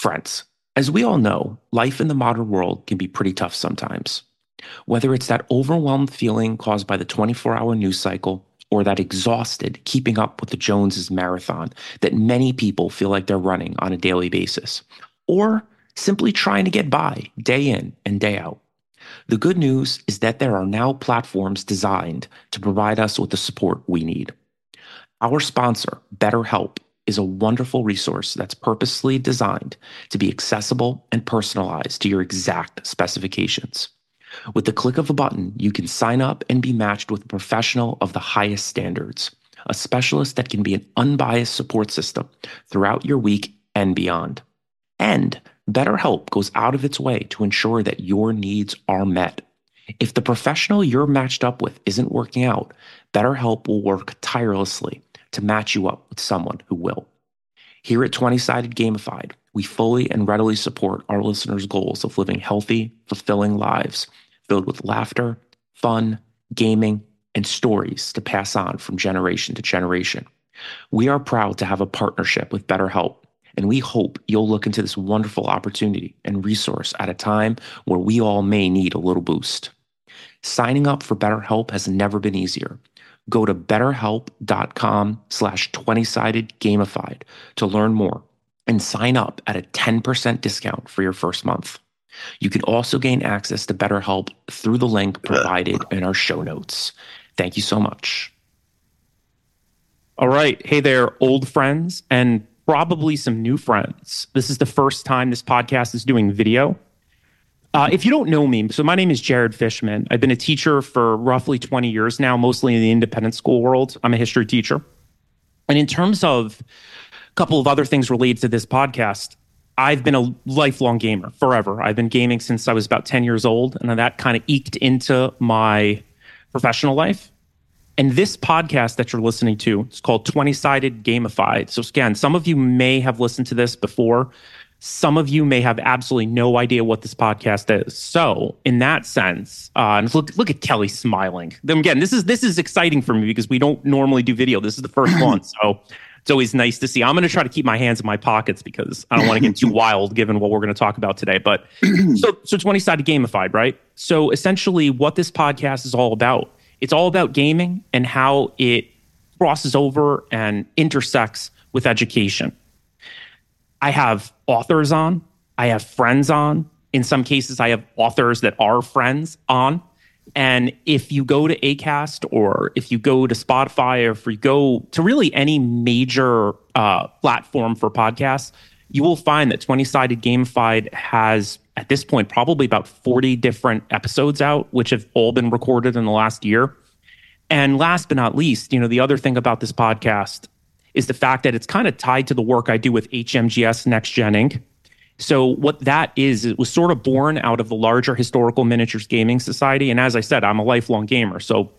Friends, as we all know, life in the modern world can be pretty tough sometimes. Whether it's that overwhelmed feeling caused by the 24 hour news cycle or that exhausted keeping up with the Joneses marathon that many people feel like they're running on a daily basis, or simply trying to get by day in and day out. The good news is that there are now platforms designed to provide us with the support we need. Our sponsor, BetterHelp, is a wonderful resource that's purposely designed to be accessible and personalized to your exact specifications. With the click of a button, you can sign up and be matched with a professional of the highest standards, a specialist that can be an unbiased support system throughout your week and beyond. And BetterHelp goes out of its way to ensure that your needs are met. If the professional you're matched up with isn't working out, BetterHelp will work tirelessly to match you up with someone who will. Here at 20 Sided Gamified, we fully and readily support our listeners' goals of living healthy, fulfilling lives filled with laughter, fun, gaming, and stories to pass on from generation to generation. We are proud to have a partnership with BetterHelp, and we hope you'll look into this wonderful opportunity and resource at a time where we all may need a little boost. Signing up for BetterHelp has never been easier. Go to betterhelp.com slash 20-sided gamified to learn more and sign up at a 10% discount for your first month. You can also gain access to BetterHelp through the link provided in our show notes. Thank you so much. All right. Hey there, old friends and probably some new friends. This is the first time this podcast is doing video. Uh, if you don't know me, so my name is Jared Fishman. I've been a teacher for roughly 20 years now, mostly in the independent school world. I'm a history teacher. And in terms of a couple of other things related to this podcast, I've been a lifelong gamer forever. I've been gaming since I was about 10 years old, and that kind of eked into my professional life. And this podcast that you're listening to, it's called 20 Sided Gamified. So, again, some of you may have listened to this before. Some of you may have absolutely no idea what this podcast is. So, in that sense, uh, and look look at Kelly smiling. Then again, this is this is exciting for me because we don't normally do video. This is the first one, so it's always nice to see. I'm going to try to keep my hands in my pockets because I don't want to get too wild given what we're going to talk about today. But so so 20 sided gamified, right? So essentially, what this podcast is all about, it's all about gaming and how it crosses over and intersects with education. I have authors on, I have friends on. In some cases, I have authors that are friends on. And if you go to ACAST or if you go to Spotify or if you go to really any major uh, platform for podcasts, you will find that 20 Sided Gamified has, at this point, probably about 40 different episodes out, which have all been recorded in the last year. And last but not least, you know, the other thing about this podcast is the fact that it's kind of tied to the work I do with HMGS Next Gen Inc. So what that is, it was sort of born out of the larger historical miniatures gaming society. And as I said, I'm a lifelong gamer. So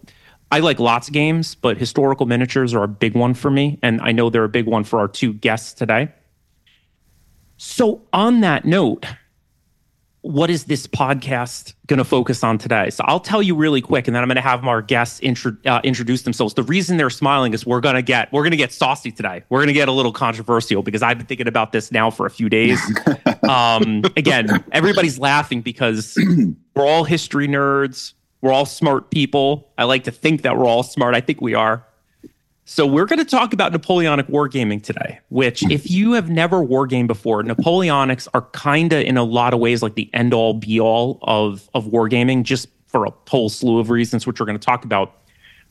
I like lots of games, but historical miniatures are a big one for me. And I know they're a big one for our two guests today. So on that note, what is this podcast going to focus on today? So I'll tell you really quick, and then I'm going to have our guests intro, uh, introduce themselves. The reason they're smiling is we're going to get we're going to get saucy today. We're going to get a little controversial because I've been thinking about this now for a few days. um, again, everybody's laughing because we're all history nerds. We're all smart people. I like to think that we're all smart. I think we are. So we're going to talk about Napoleonic wargaming today, which hmm. if you have never wargamed before, Napoleonics are kind of in a lot of ways like the end all be all of of wargaming just for a whole slew of reasons which we're going to talk about.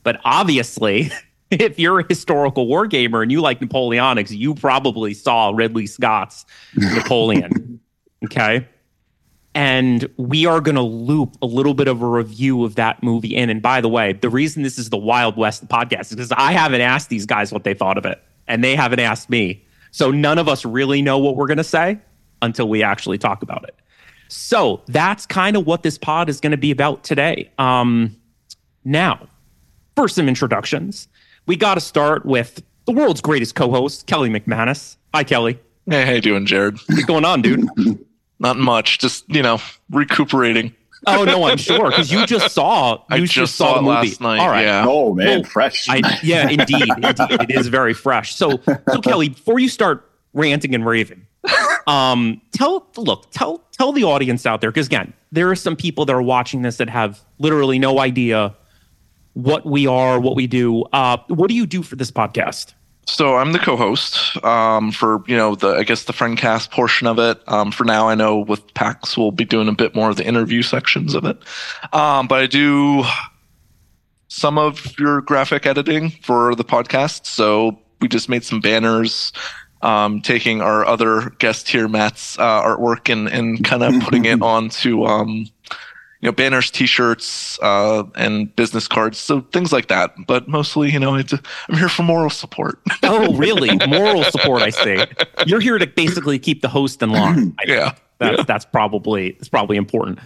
But obviously, if you're a historical wargamer and you like Napoleonics, you probably saw Ridley Scott's Napoleon. okay? And we are going to loop a little bit of a review of that movie in. And by the way, the reason this is the Wild West podcast is because I haven't asked these guys what they thought of it. and they haven't asked me. So none of us really know what we're going to say until we actually talk about it. So that's kind of what this pod is going to be about today. Um, now, for some introductions, we got to start with the world's greatest co-host, Kelly McManus. Hi, Kelly. Hey, how you doing, Jared? What's going on, dude? Not much. Just you know, recuperating. Oh no, I'm sure because you just saw. You I just, saw, the it movie. last night. All right. Yeah. Oh man, Well, fresh. I, yeah, indeed, indeed, it is very fresh. So, so Kelly, before you start ranting and raving, um, tell look, tell tell the audience out there because again, there are some people that are watching this that have literally no idea what we are, what we do. Uh, what do you do for this podcast? So I'm the co-host um, for you know the I guess the friendcast portion of it. Um, for now, I know with PAX we'll be doing a bit more of the interview sections of it. Um, but I do some of your graphic editing for the podcast. So we just made some banners. Um, taking our other guest here, Matt's uh, artwork, and and kind of putting it onto um, you know banners, T-shirts, uh, and business cards, so things like that. But mostly, you know, it's, I'm here for moral support. Oh, really? Moral support, I see. You're here to basically keep the host in line. Yeah. That's that's probably it's probably important.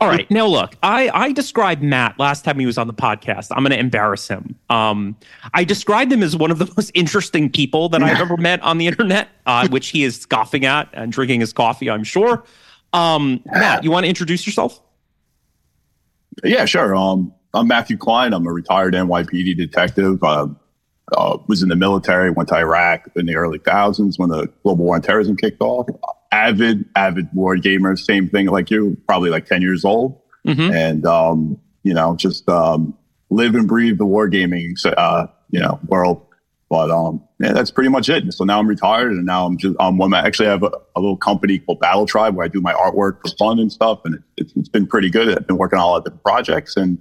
All right, now look, I I described Matt last time he was on the podcast. I'm going to embarrass him. Um, I described him as one of the most interesting people that I've ever met on the internet, uh, which he is scoffing at and drinking his coffee. I'm sure. Um, Matt, you want to introduce yourself? Yeah, sure. Um, I'm Matthew Klein. I'm a retired NYPD detective. Uh, uh, was in the military. Went to Iraq in the early thousands when the global war on terrorism kicked off. Avid, avid war gamer. Same thing like you. Probably like ten years old, Mhm. and um, you know, just um, live and breathe the war gaming, uh, you know, world. But um, yeah, that's pretty much it. So now I'm retired, and now I'm just um, one. I actually have a, a little company called Battle Tribe where I do my artwork for fun and stuff, and it, it's, it's been pretty good. I've been working on a lot of different projects, and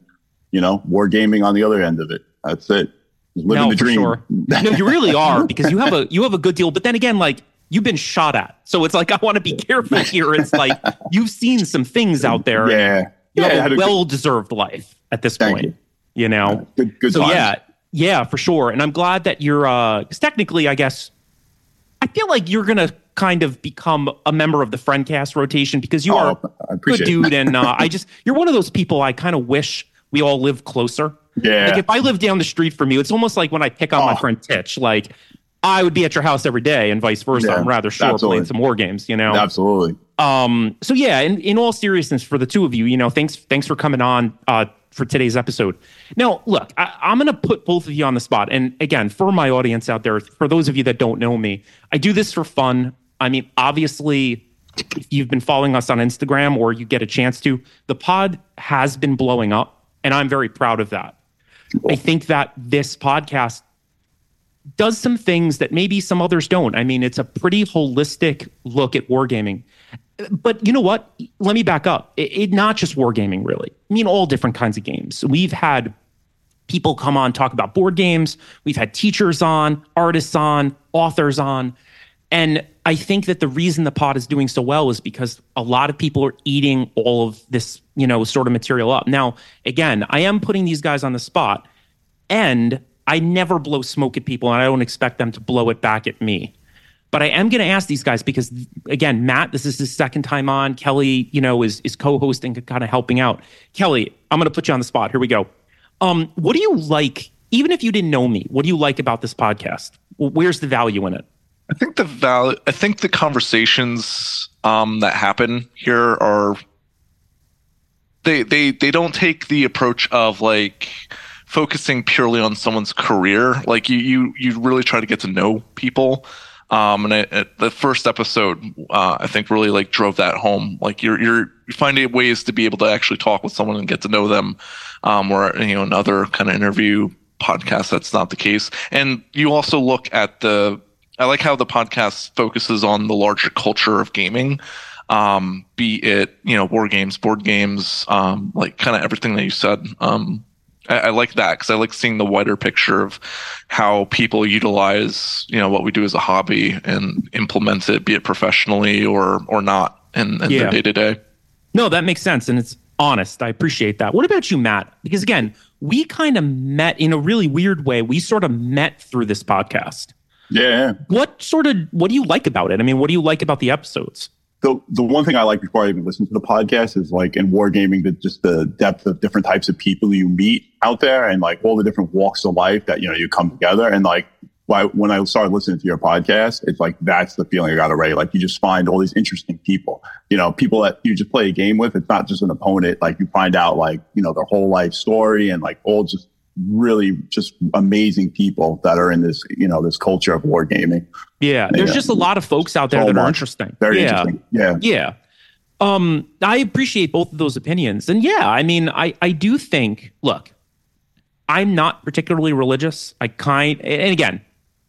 you know, war gaming on the other end of it. That's it. Just living No, the dream. sure. No, you really are because you have a you have a good deal. But then again, like you've been shot at, so it's like I want to be careful here. It's like you've seen some things out there. yeah, you yeah. Have a a well-deserved life at this Thank point. you. You, know, good, good so times. yeah, yeah, for sure. And I'm glad that you're. uh technically, I guess I feel like you're gonna kind of become a member of the Friendcast rotation because you are a good dude, and uh, I just you're one of those people I kind of wish we all live closer. Yeah. Like if I lived down the street from you, it's almost like when I pick on my Oh. friend Titch. Like I would be at your house every day, and vice versa. Yeah, I'm rather sure absolutely. playing some war games. You know. Absolutely. Um, so yeah, in, in all seriousness, for the two of you, you know, thanks thanks for coming on uh, for today's episode. Now, look, I, I'm going to put both of you on the spot, and again, for my audience out there, for those of you that don't know me, I do this for fun. I mean, obviously, if you've been following us on Instagram or you get a chance to, the pod has been blowing up, and I'm very proud of that. I think that this podcast does some things that maybe some others don't. I mean, it's a pretty holistic look at wargaming. But you know what? Let me back up. It, it not just wargaming, really. I mean, all different kinds of games. We've had people come on talk about board games. We've had teachers on, artists on, authors on. And I think that the reason the pod is doing so well is because a lot of people are eating all of this, you know, sort of material up. Now, again, I am putting these guys on the spot and I never blow smoke at people and I don't expect them to blow it back at me. But I am going to ask these guys because again, Matt, this is his second time on. Kelly, you know, is is co-hosting, kind of helping out. Kelly, I'm going to put you on the spot. Here we go. Um, what do you like? Even if you didn't know me, what do you like about this podcast? Where's the value in it? I think the value I think the conversations um, that happen here are they they they don't take the approach of like focusing purely on someone's career. Like you you you really try to get to know people. Um, and I, the first episode, uh, I think really like drove that home. Like you're you're finding ways to be able to actually talk with someone and get to know them. Um, or you know another kind of interview podcast that's not the case. And you also look at the I like how the podcast focuses on the larger culture of gaming, um, be it you know war games, board games, um, like kind of everything that you said. Um, I, I like that because I like seeing the wider picture of how people utilize you know what we do as a hobby and implement it, be it professionally or or not, in, in Yeah. their day to day. No, that makes sense. And it's honest. I appreciate that. What about you, Matt? Because again, we kind of met in a really weird way. We sort of met through this podcast. Yeah. What sort of what do you like about it? I mean, what do you like about the episodes? The the one thing I like before I even listen to the podcast is like in wargaming, the just the depth of different types of people you meet out there, and like all the different walks of life that you know you come together. And like when I started listening to your podcast, it's like that's the feeling I got already. Like you just find all these interesting people, you know, people that you just play a game with. It's not just an opponent. Like you find out like you know their whole life story and like all just really just amazing people that are in this you know this culture of wargaming. Yeah, there's yeah. just a lot of folks out there so that much. are interesting. Very yeah. interesting. Yeah. Yeah. Um, I appreciate both of those opinions. And yeah, I mean, I, I do think, look, I'm not particularly religious. I kind and again,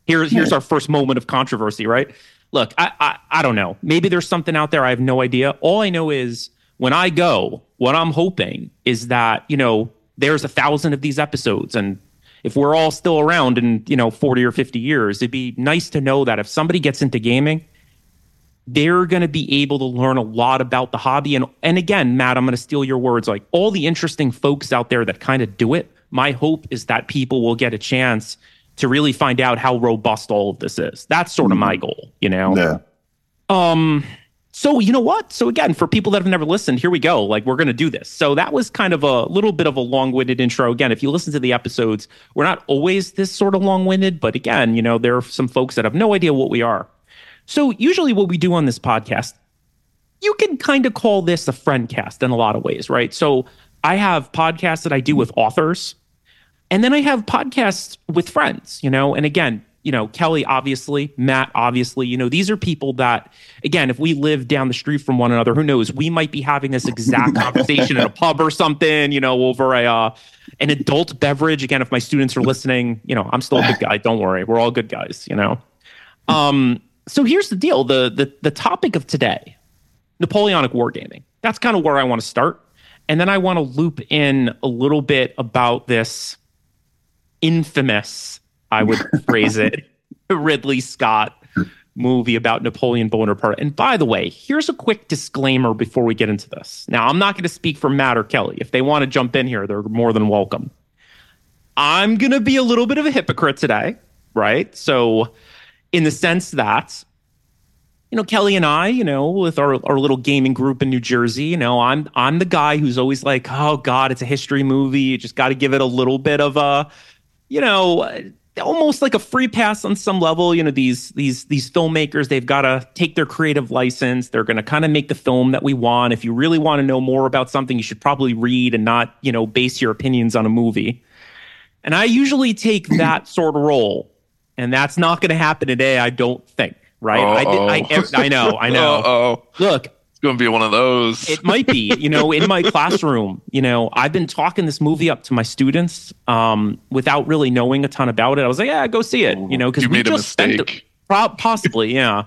here's here's our first moment of controversy, right? Look, I, I I don't know. Maybe there's something out there. I have no idea. All I know is when I go, what I'm hoping is that, you know, there's a thousand of these episodes and if we're all still around in you know 40 or 50 years it'd be nice to know that if somebody gets into gaming they're going to be able to learn a lot about the hobby. And and again matt i'm going to steal your words like all the interesting folks out there that kind of do it my hope is that people will get a chance to really find out how robust all of this is. That's sort of my mm-hmm. goal you know? Yeah. Um so, you know what? So, again, for people that have never listened, here we go. Like, we're going to do this. So, that was kind of a little bit of a long winded intro. Again, if you listen to the episodes, we're not always this sort of long winded, but again, you know, there are some folks that have no idea what we are. So, usually, what we do on this podcast, you can kind of call this a friend cast in a lot of ways, right? So, I have podcasts that I do with authors, and then I have podcasts with friends, you know, and again, you know, Kelly, obviously, Matt, obviously, you know, these are people that, again, if we live down the street from one another, who knows, we might be having this exact conversation in a pub or something, you know, over a, uh, an adult beverage. Again, if my students are listening, you know, I'm still a good guy. Don't worry. We're all good guys, you know? Um, so here's the deal. The, the, the topic of today, Napoleonic wargaming. That's kind of where I want to start. And then I want to loop in a little bit about this infamous I would phrase it, Ridley Scott movie about Napoleon Bonaparte. And by the way, here's a quick disclaimer before we get into this. Now, I'm not going to speak for Matt or Kelly. If they want to jump in here, they're more than welcome. I'm going to be a little bit of a hypocrite today, right? So, in the sense that, you know, Kelly and I, you know, with our, our little gaming group in New Jersey, you know, I'm I'm the guy who's always like, oh God, it's a history movie. You just got to give it a little bit of a, you know, almost like a free pass on some level you know these these these filmmakers they've got to take their creative license. They're going to kind of make the film that we want. If you really want to know more about something you should probably read and not you know base your opinions on a movie. And i usually take that sort of role and that's not going to happen today i don't think right? Uh-oh. I, did, I, I know i know. Uh-oh. look going to be one of those. it might be, you know, in my classroom, you know, I've been talking this movie up to my students um, without really knowing a ton about it. I was like, yeah, go see it, you know, because we just spent a, possibly, yeah.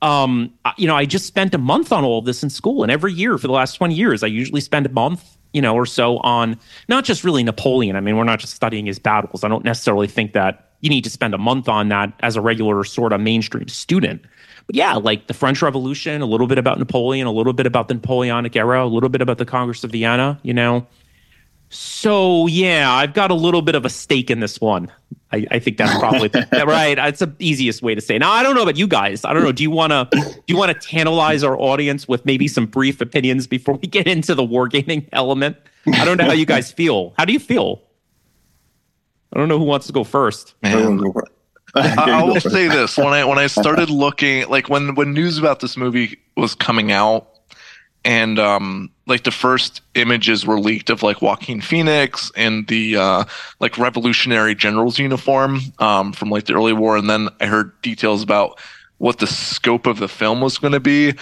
Um, you know, I just spent a month on all of this in school, and every year for the last twenty years, I usually spend a month, you know, or so on not just really Napoleon. I mean, we're not just studying his battles. I don't necessarily think that you need to spend a month on that as a regular sort of mainstream student. But yeah, like the French Revolution, a little bit about Napoleon, a little bit about the Napoleonic era, a little bit about the Congress of Vienna, you know. So yeah, I've got a little bit of a stake in this one. I, I think that's probably right. That's the easiest way to say. Now I don't know about you guys. I don't know. Do you want to do you want to tantalize our audience with maybe some brief opinions before we get into the wargaming element? I don't know how you guys feel. How do you feel? I don't know who wants to go first. Man. I, will say this: when I when I started looking, like when when news about this movie was coming out, and um, like the first images were leaked of like Joaquin Phoenix and the uh, like Revolutionary General's uniform um, from like the early war, and then I heard details about what the scope of the film was going to be.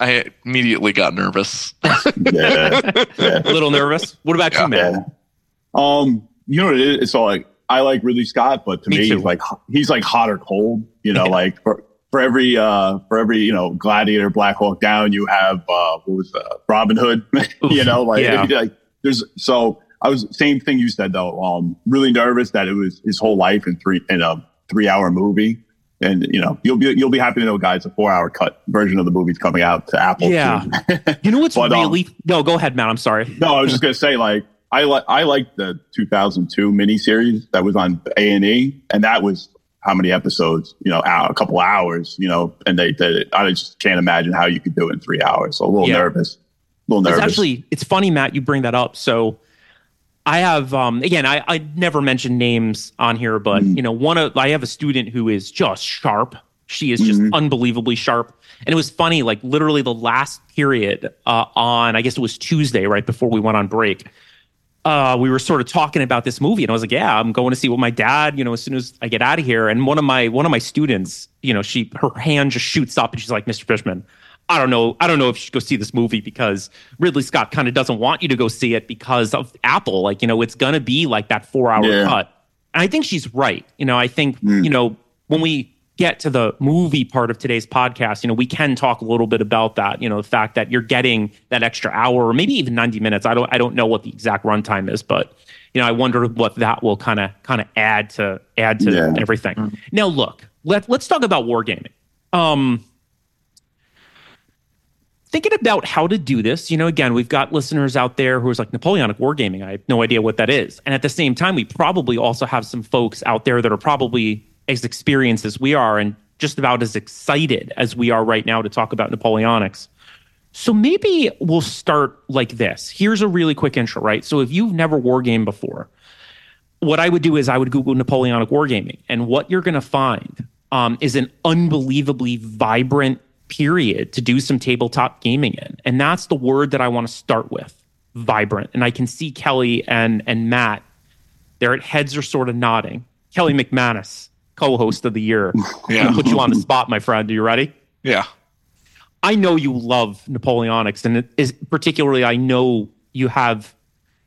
I immediately got nervous. yeah, yeah. a little nervous. What about yeah. you, man? Um, you know, it's all like I like Ridley Scott, but to me, me he's like he's like hot or cold. You know, yeah. like for, for every uh for every you know Gladiator, Black Hawk Down, you have uh what was uh, Robin Hood. you know, like, yeah. like there's so I was same thing you said though. Um, really nervous that it was his whole life in three in a three hour movie. And you know you'll be you'll be happy to know, guys. A four hour cut version of the movie's coming out to Apple. Yeah, you know what's but, really um, no. Go ahead, Matt. I'm sorry. No, I was just gonna say like I like I like the 2002 miniseries that was on A and E, and that was how many episodes, you know, a couple hours, you know, and they did it. I just can't imagine how you could do it in three hours. So a little Yeah. nervous. A little nervous. It's actually it's funny, Matt, you bring that up. So I have um again, I, I never mention names on here, but Mhm. you know, one of I have a student who is just sharp. She is just Mhm. unbelievably sharp. And it was funny, like literally the last period uh, on, I guess it was Tuesday, right before we went on break. Uh, we were sort of talking about this movie, and I was like, "Yeah, I'm going to see what my dad, you know, as soon as I get out of here." And one of my one of my students, you know, she her hand just shoots up, and she's like, "Mr. Fishman, I don't know. I don't know if you should go see this movie because Ridley Scott kind of doesn't want you to go see it because of Apple. Like, you know, it's going to be like that four hour Yeah. cut. And I think she's right. You know, I think, Mm. you know, when we get to the movie part of today's podcast, you know, we can talk a little bit about that, you know, the fact that you're getting that extra hour or maybe even 90 minutes. I don't I don't know what the exact runtime is, but you know, I wonder what that will kind of kind of add to add to Yeah. everything. Now look, let let's talk about wargaming. Um thinking about how to do this, you know, again, we've got listeners out there who is like Napoleonic wargaming. I have no idea what that is. And at the same time, we probably also have some folks out there that are probably as experienced as we are and just about as excited as we are right now to talk about Napoleonics. So maybe we'll start like this. Here's a really quick intro, right? So if you've never wargamed before, what I would do is I would Google Napoleonic wargaming, and what you're going to find um, is an unbelievably vibrant period to do some tabletop gaming in, and that's the word that I want to start with: vibrant. And I can see Kelly and and Matt, their heads are sort of nodding. Kelly McManus, co-host of the year, Yeah. put you on the spot, my friend. Are you ready? Yeah. I know you love Napoleonics, and it is particularly I know you have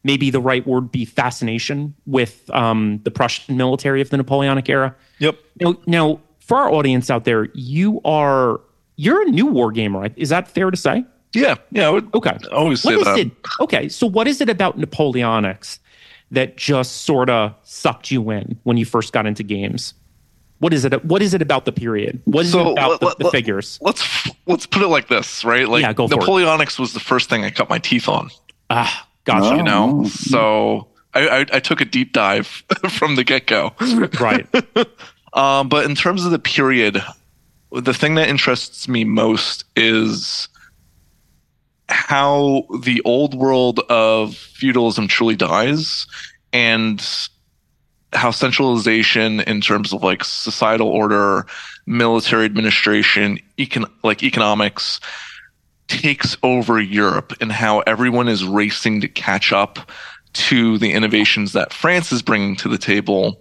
maybe the right word be fascination with um, the Prussian military of the Napoleonic era. Yep. Now, now, for our audience out there, you are you're a new war gamer. right? Is that fair to say? Yeah. Yeah. I would Okay. always What that. it? Okay, so what is it about Napoleonics that just sort of sucked you in when you first got into games? What is it? What is it about the period? What is So, it about let- the, let- the let- figures? Let's let's put it like this, right? Like Yeah, go for it. Napoleonics was the first thing I cut my teeth on. Ah, gotcha. Oh. You know, Oh. so I, I, I took a deep dive from the get go. Right. Um, but in terms of the period, the thing that interests me most is how the old world of feudalism truly dies and how centralization in terms of like societal order, military administration, econ- like economics takes over Europe and how everyone is racing to catch up to the innovations that France is bringing to the table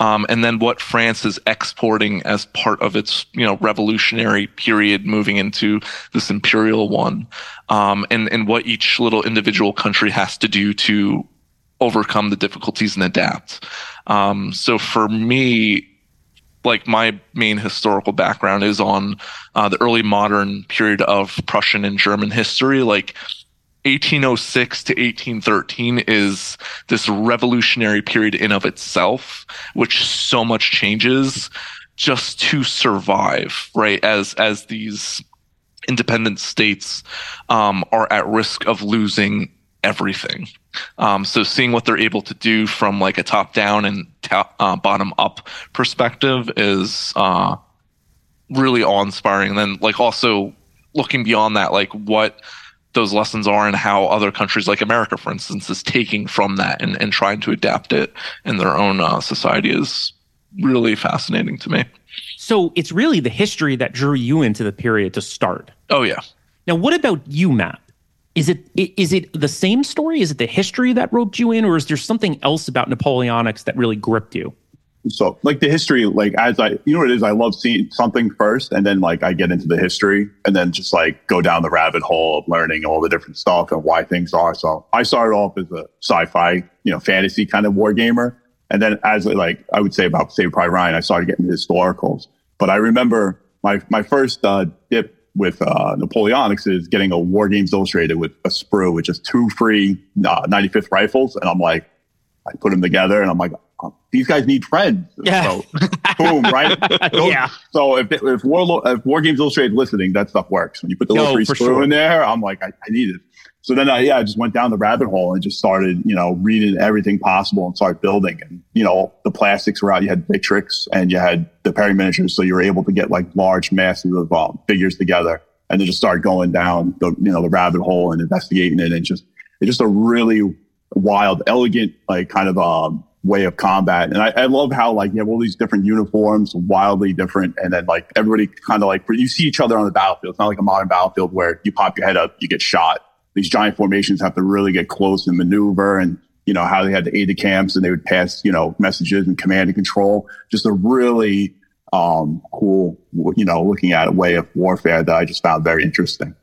um, and then what France is exporting as part of its you know revolutionary period, moving into this imperial one, um, and and what each little individual country has to do to overcome the difficulties and adapt. Um, so for me, like my main historical background is on uh, the early modern period of Prussian and German history, like 1806 to 1813 is this revolutionary period in of itself, which so much changes just to survive, right? As as these independent states um, are at risk of losing everything. Um, so seeing what they're able to do from like a top down and top, uh, bottom up perspective is uh, really awe inspiring. And then like also looking beyond that, like what those lessons are and how other countries like America, for instance, is taking from that and, and trying to adapt it in their own uh, society is really fascinating to me. So it's really the history that drew you into the period to start. Oh yeah. Now, what about you, Matt? Is it is it the same story? Is it the history that roped you in, or is there something else about Napoleonics that really gripped you? so like the history like as i you know what it is i love seeing something first and then like i get into the history and then just like go down the rabbit hole of learning all the different stuff and why things are so i started off as a sci-fi you know fantasy kind of war gamer and then as like i would say about say probably ryan i started getting historicals but i remember my my first uh dip with uh napoleonics is getting a war games illustrated with a sprue which is two free uh, 95th rifles and i'm like i put them together and i'm like oh, these guys need friends Yeah. so boom, right? Those- yeah, So if if War if Wargames Illustrated listening, that stuff works. When you put the No, little free sprue sure. in there, I'm like, I, I need it. So then I, yeah, I just went down the rabbit hole and just started, you know, reading everything possible and started building. And, you know, the plastics were out. You had Victrix and you had the Perry miniatures. So you were able to get like large masses of um, figures together and then just start going down the, you know, the rabbit hole and investigating it. And just, it's just a really wild, elegant, like kind of, um, way of combat. And I, I love how like you have all these different uniforms, wildly different. And then like everybody kind of like, you see each other on the battlefield. It's not like a modern battlefield where you pop your head up, you get shot these giant formations have to really get close and maneuver and you know how they had the aides-de-camp and they would pass you know messages and command and control. Just a really um, cool you know looking at a way of warfare that i just found very interesting.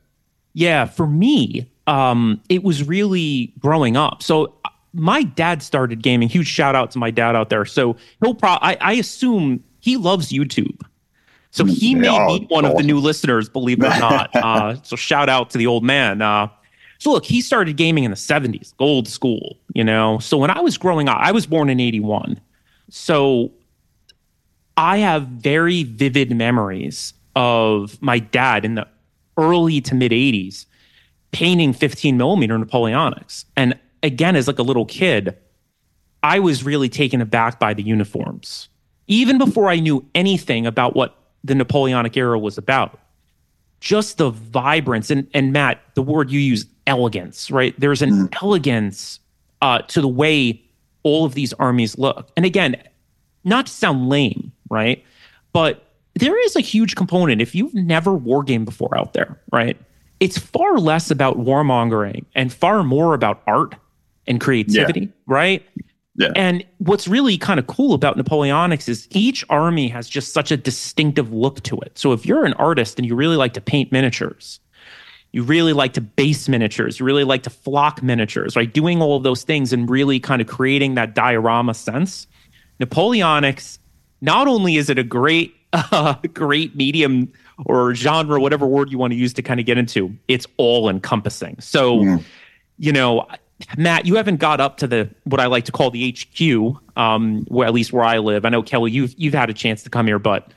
Yeah for me um, it was really growing up. So my dad started gaming. Huge shout out to my dad out there. So he'll pro I, I assume he loves youtube. So he may oh, be one of the new listeners believe it or not. Uh, so shout out to the old man. Uh, so look, he started gaming in the 70s, old school, you know. So when I was growing up, I was born in 81. So I have very vivid memories of my dad in the early to mid 80s painting 15 millimeter Napoleonics. And again, as like a little kid, I was really taken aback by the uniforms. Even before I knew anything about what the Napoleonic era was about, just the vibrance and and Matt, the word you use, elegance, right? There's an mm. elegance uh, to the way all of these armies look. And again, not to sound lame, right? But there is a huge component. If you've never wargamed before out there, right? It's far less about warmongering and far more about art and creativity, yeah. right? Yeah. And what's really kind of cool about Napoleonics is each army has just such a distinctive look to it. So if you're an artist and you really like to paint miniatures, you really like to base miniatures, you really like to flock miniatures, right? Doing all of those things and really kind of creating that diorama sense. Napoleonics, not only is it a great, uh, great medium or genre, whatever word you want to use to kind of get into, it's all encompassing. So, mm. you know, Matt, you haven't got up to the what I like to call the HQ, um, where at least where I live. I know Kelly, you've you've had a chance to come here, but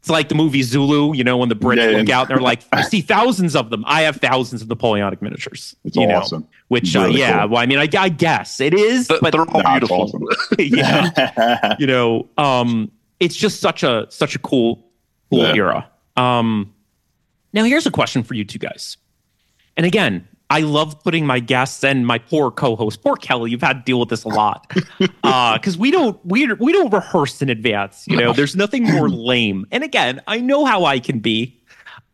it's like the movie Zulu, you know, when the British yeah, look out and they're like, I see thousands of them. I have thousands of Napoleonic miniatures. It's you awesome. Know, which, uh, really uh, yeah, cool. well, I mean, I, I, guess it is, but they're all beautiful. Awesome. yeah, you know, um, it's just such a such a cool, cool yeah. era. Um, now, here's a question for you two guys. And again, I love putting my guests and my poor co-host, poor Kelly. You've had to deal with this a lot because uh, we don't we we don't rehearse in advance. You know, there's nothing more lame. And again, I know how I can be.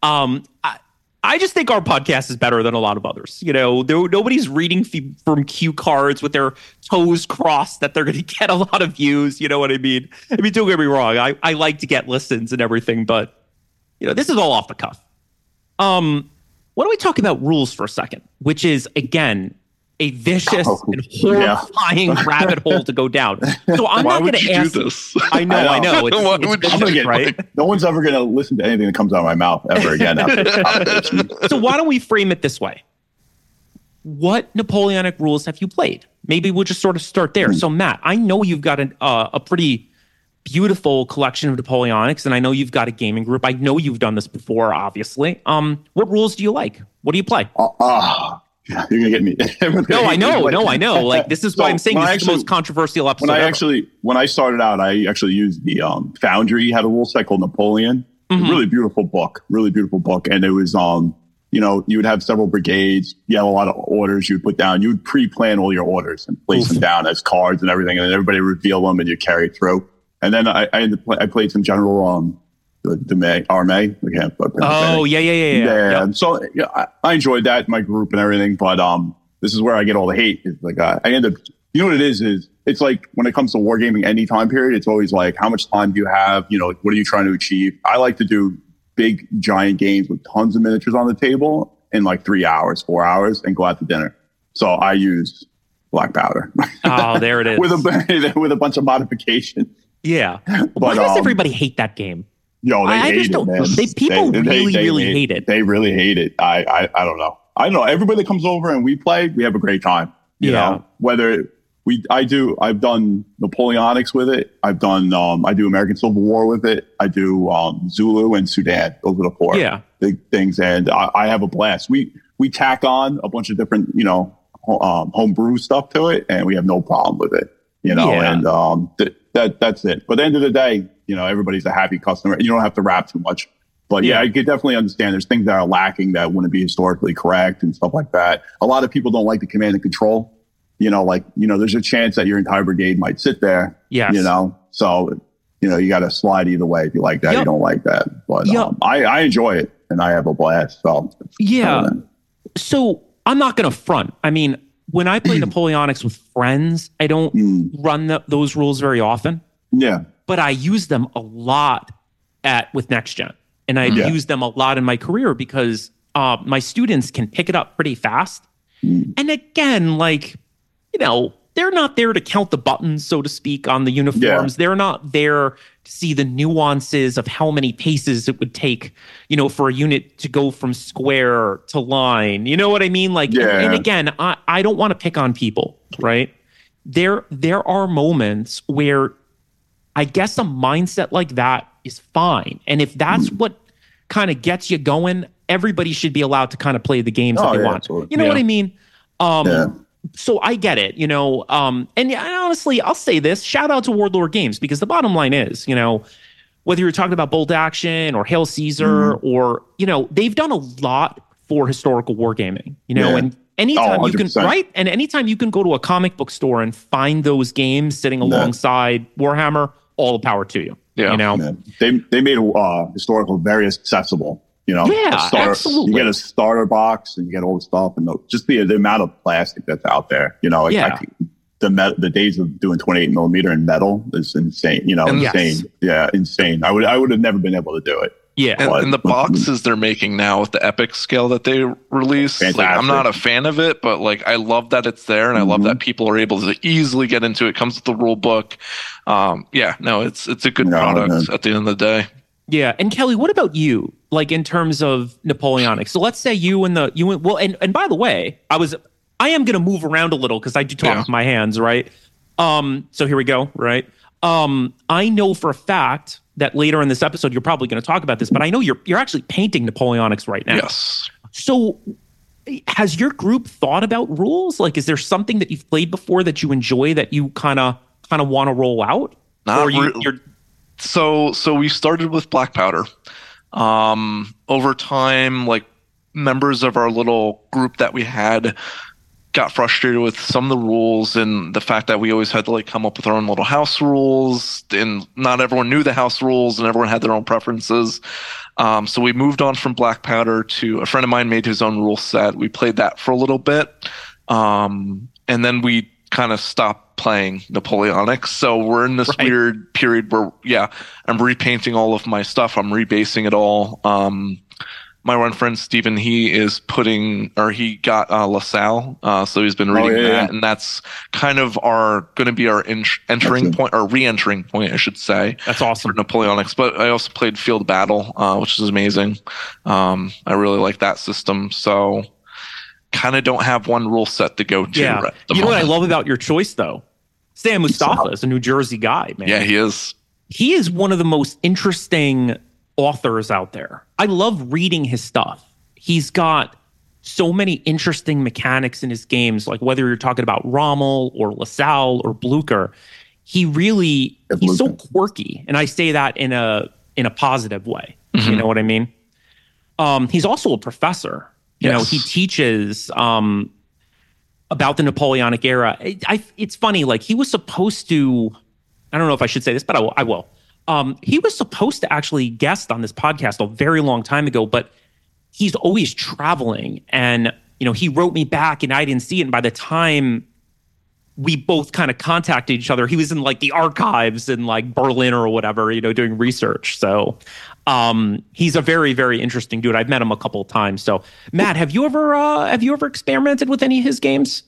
Um, I, I just think our podcast is better than a lot of others. You know, there, nobody's reading f- from cue cards with their toes crossed that they're going to get a lot of views. You know what I mean? I mean, don't get me wrong. I, I like to get listens and everything, but you know, this is all off the cuff. Um, why don't we talk about rules for a second, which is again a vicious oh, and horrifying yeah. rabbit hole to go down. So I'm Why not going to ask. This? I know, I know. I know. It's, it's get, right? No one's ever going to listen to anything that comes out of my mouth ever again. so why don't we frame it this way? What Napoleonic rules have you played? Maybe we'll just sort of start there. Hmm. So Matt, I know you've got an, uh, a pretty beautiful collection of Napoleonics, and I know you've got a gaming group. I know you've done this before, obviously. Um, what rules do you like? What do you play? Uh, uh you're gonna get me. no, I know, no, I know. Like this is so why I'm saying this actually, is the most controversial episode. When I ever. actually, when I started out, I actually used the um, Foundry had a rule set called Napoleon. Mm-hmm. Really beautiful book, really beautiful book, and it was um, you know, you would have several brigades. You have a lot of orders you would put down. You would pre-plan all your orders and place Oof. them down as cards and everything, and then everybody would reveal them, and you carry it through. And then I I, I played some general um the, the May Arme. Okay, oh yeah, yeah, yeah, yeah. yeah. So yeah, I, I, enjoyed that my group and everything, but um, this is where I get all the hate. It's like I, I end up. You know what it is? Is it's like when it comes to wargaming any time period, it's always like how much time do you have? You know, what are you trying to achieve? I like to do big giant games with tons of miniatures on the table in like three hours, four hours, and go out to dinner. So I use black powder. Oh, there it is. with a with a bunch of modifications. Yeah. But, Why does um, everybody hate that game? Yo, they I, hate I it, man. They, people they, really, they, really hate, it. They really hate it. I, I, I don't know. I don't know. Everybody that comes over and we play, we have a great time. You yeah. know, whether we, I do, I've done Napoleonics with it. I've done, um, I do American Civil War with it. I do, um, Zulu and Sudan. Those are the four yeah. big things. And I, I have a blast. We, we tack on a bunch of different, you know, um, homebrew stuff to it, and we have no problem with it. You know, Yeah. and um, th- that that's it. But at the end of the day, you know, everybody's a happy customer. You don't have to rap too much. But yeah, Yeah. I could definitely understand there's things that are lacking that wouldn't be historically correct and stuff like that. A lot of people don't like the command and control. You know, like, you know, there's a chance that your entire brigade might sit there, Yes. you know, so, you know, you got to slide either way if you like that, Yep. you don't like that. But Yep. um, I, I enjoy it and I have a blast. So, Yeah. So I'm not going to front. I mean, when I play Napoleonics with friends, I don't Mm, run the, those rules very often, yeah. but I use them a lot at with next gen, and I Yeah. use them a lot in my career because uh, my students can pick it up pretty fast. Mm. And again, like you know, they're not there to count the buttons, so to speak, on the uniforms. They're not there see the nuances of how many paces it would take, you know, for a unit to go from square to line. You know what I mean? Like, and- and, again, I, I don't want to pick on people, right? There there are moments where I guess a mindset like that is fine. And if that's Hmm. what kind of gets you going, everybody should be allowed to kind of play the games that Oh, they yeah, want. absolutely. You know Yeah. what I mean? Um Yeah. So I get it, you know. Um, and yeah, honestly, I'll say this: shout out to Warlord Games because the bottom line is, you know, whether you're talking about Bolt Action or Hail Caesar Mm-hmm. or you know, they've done a lot for historical wargaming, you know, Yeah. and anytime Oh, you can right, and anytime you can go to a comic book store and find those games sitting alongside Warhammer, all the power to you. Yeah. You know, Yeah. They they made uh, historical very accessible. You know, Yeah, A starter- absolutely. You get a starter box and you get all the stuff, and the, just the the amount of plastic that's out there. You know, like, Yeah. I the met, the days of doing 28 millimeter in metal is insane. You know, And- insane. Yes. Yeah, insane. I would I would have never been able to do it. yeah, And, and the boxes they're making now with the epic scale that they release, like, I'm not a fan of it, but like I love that it's there, and I love Mhm. that people are able to easily get into it. Comes with the rule book. Um, yeah, no, it's it's a good No, product no. at the end of the day. Yeah, and Kelly, what about you? Like in terms of Napoleonic. So let's say you and the you and well, and and by the way, I was I am going to move around a little because I do talk Yeah. with my hands, right? Um, so here we go, right? Um, I know for a fact that later in this episode you're probably going to talk about this, but I know you're you're actually painting Napoleonics right now. Yes. So has your group thought about rules? Like, is there something that you've played before that you enjoy that you kind of kind of want to roll out? Not or you, re- you're so so we started with black powder um over time like members of our little group that we had got frustrated with some of the rules and the fact that we always had to like come up with our own little house rules and not everyone knew the house rules and everyone had their own preferences. Um, so we moved on from black powder to a friend of mine made his own rule set. We played that for a little bit. Um, and then we kind of stopped playing napoleonics so we're in this Right. weird period where yeah i'm repainting all of my stuff i'm rebasing it all um, my one friend Stephen, he is putting or he got uh, LaSalle, uh, so he's been reading Oh, yeah, that, yeah. and that's kind of our going to be our en- entering That's point or re-entering point, I should say, that's for awesome. Napoleonics. But I also played Field Battle, uh, which is amazing. Um, I really like that system, so kind of don't have one rule set to go to. Yeah. At the You know what I love about your choice, though? Sam Mustafa is a New Jersey guy, man. Yeah, he is. he is one of the most interesting authors out there. I love reading his stuff. He's got so many interesting mechanics in his games, like whether you're talking about Rommel or LaSalle or Blucher. He really he's so quirky, and I say that in a in a positive way. You Mhm. know what I mean? Um, he's also a professor. You know, he teaches um, about the Napoleonic era. It, I, it's funny, like he was supposed to. I don't know if I should say this, but I will. I will. Um, he was supposed to actually guest on this podcast a very long time ago, but he's always traveling, and you know, he wrote me back, and I didn't see it. And by the time we both kind of contacted each other, he was in like the archives in like Berlin or whatever, you know, doing research. So um, he's a very, very interesting dude. I've met him a couple of times. So Matt, have you ever uh, have you ever experimented with any of his games?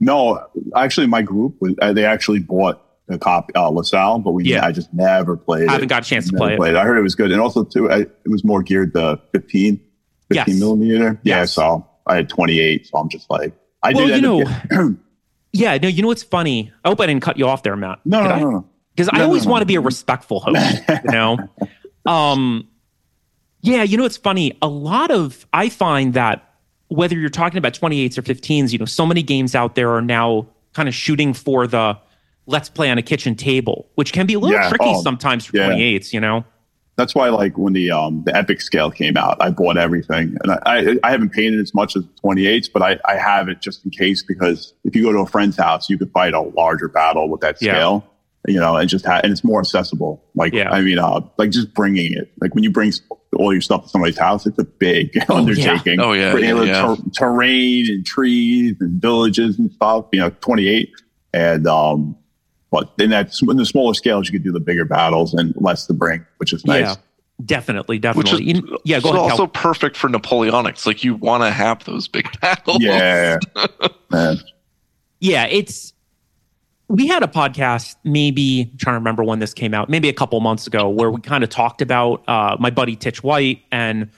No, actually, my group uh, they actually bought a copy uh, LaSalle, but we Yeah. I just never played. I haven't it. got a chance to play it. I heard it was good, and also too, I, it was more geared to 15, 15 Yes. millimeter. Yeah, Yes. so I had 28, so I'm just like, I Well, did. you know, Yeah, no, you know what's funny? I hope I didn't cut you off there, Matt. no, no, I? no, no. because I No, no, always want to be a respectful host, you know. Um, yeah, you know what's funny. A lot of I find that whether you're talking about 28s or 15s, you know, so many games out there are now kind of shooting for the let's play on a kitchen table, which can be a little Yeah. tricky Oh, sometimes for yeah. 28s, you know? That's why, like when the um the Epic scale came out, I bought everything, and I I, I haven't painted as much as 28s, but I I have it just in case because if you go to a friend's house, you could fight a larger battle with that Yeah. scale, you know, and just ha- and it's more accessible. Like Yeah. I mean, uh, like just bringing it, like when you bring all your stuff to somebody's house, it's a big undertaking. Oh, yeah, Bringing yeah, yeah. ter- terrain and trees and villages and stuff. You know, 28 and um. But then that's in the smaller scales, you could do the bigger battles and less to bring, which is nice. Yeah. Definitely, Which is. You- yeah, go so ahead. also Cal. perfect for Napoleonics. Like you want to have those big battles. Yeah, man. Yeah, it's we had a podcast maybe I'm trying to remember when this came out, maybe a couple months ago, where we kind of talked about uh, my buddy Titch White and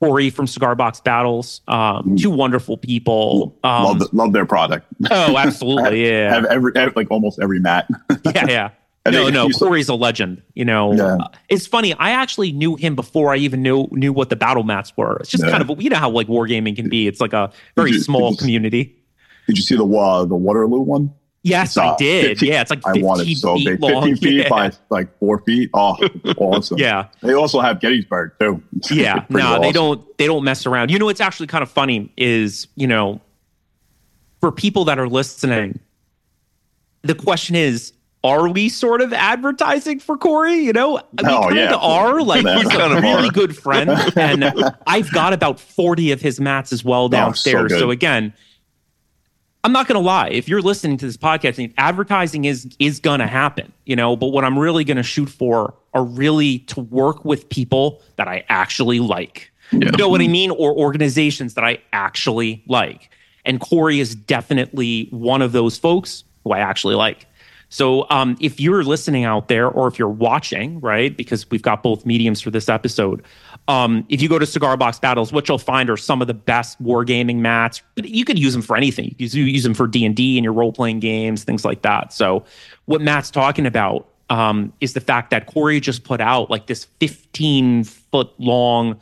Corey from Cigar Box Battles, um, two wonderful people. Um, love, love their product. oh, absolutely, yeah, Have every, ev like almost every mat. yeah, yeah. No, no, Corey's a legend. You know, Yeah. Uh, it's funny. I actually knew him before I even knew knew what the battle mats were. It's just Yeah. kind of you know how like wargaming can be. It's like a very you- small did you- community. Did you see the uh, the Waterloo one? Yes, It's, I uh, did. 15 yeah, it's like I 15 want it so feet big, fifteen feet yeah. by like four feet. Oh, awesome! yeah. They also have Gettysburg too. yeah no they don't they don't mess around you know what's actually kind of funny is you know for people that are listening the question is are we sort of advertising for Corey? You know, we Oh, kind yeah. of are. Like he's a really are. good friend, and I've got about forty of his mats as well downstairs. good. so again, I'm not going to lie. If you're listening to this podcast, advertising is is going to happen, you know. But what I'm really going to shoot for are really to work with people that I actually like. You know what I mean? Or organizations that I actually like. And Corey is definitely one of those folks who I actually like. So um, if you're listening out there or if you're watching, right, because we've got both mediums for this episode, um, if you go to Cigar Box Battles, what you'll find are some of the best wargaming mats. But you could use them for anything. You could use them for D and D and your role playing games, things like that. So what Matt's talking about um, is the fact that Corey just put out like this 15 foot long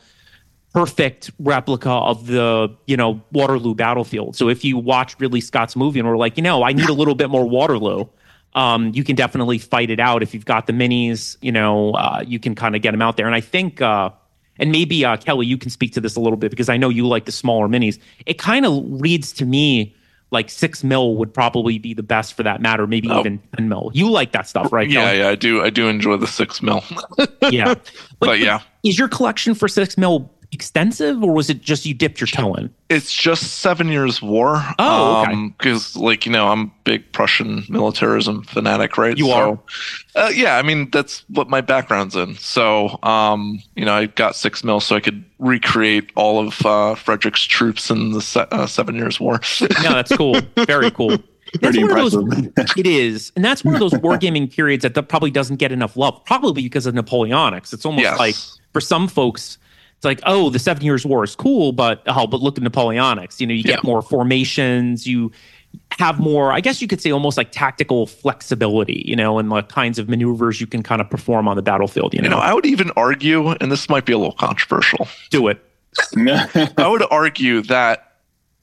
perfect replica of the you know Waterloo battlefield. So if you watch Ridley Scott's movie and we're like, you know, I need a little bit more Waterloo, um, you can definitely fight it out if you've got the minis. You know, uh, you can kind of get them out there. And I think, uh, and maybe uh, Kelly, you can speak to this a little bit because I know you like the smaller minis. It kind of reads to me. Like six mil would probably be the best for that matter, maybe Oh. even ten mil. You like that stuff, right? Yeah, Kelly? yeah, I do. I do enjoy the six mil. yeah. But yeah. is your collection for six mil extensive, or was it just you dipped your toe in? It's just Seven Years War. Oh, okay. Because, like, you know, I'm big Prussian militarism fanatic, right? You so, Uh, yeah, I mean, that's what my background's in. So, um, you know, I got six mil so I could recreate all of uh, Frederick's troops in the se- uh, Seven Years War. No, that's cool. Very cool. That's Pretty one of impressive. those. It is, and that's one of those wargaming periods that, that probably doesn't get enough love. Probably because of Napoleonics. It's almost Yes. like for some folks, it's like, oh, the Seven Years War is cool, but oh, but look at Napoleonics. You know, you get Yeah. more formations. You have more. I guess you could say almost like tactical flexibility. You know, and the kinds of maneuvers you can kind of perform on the battlefield. You know, you know, I would even argue, and this might be a little controversial, do it. I would argue that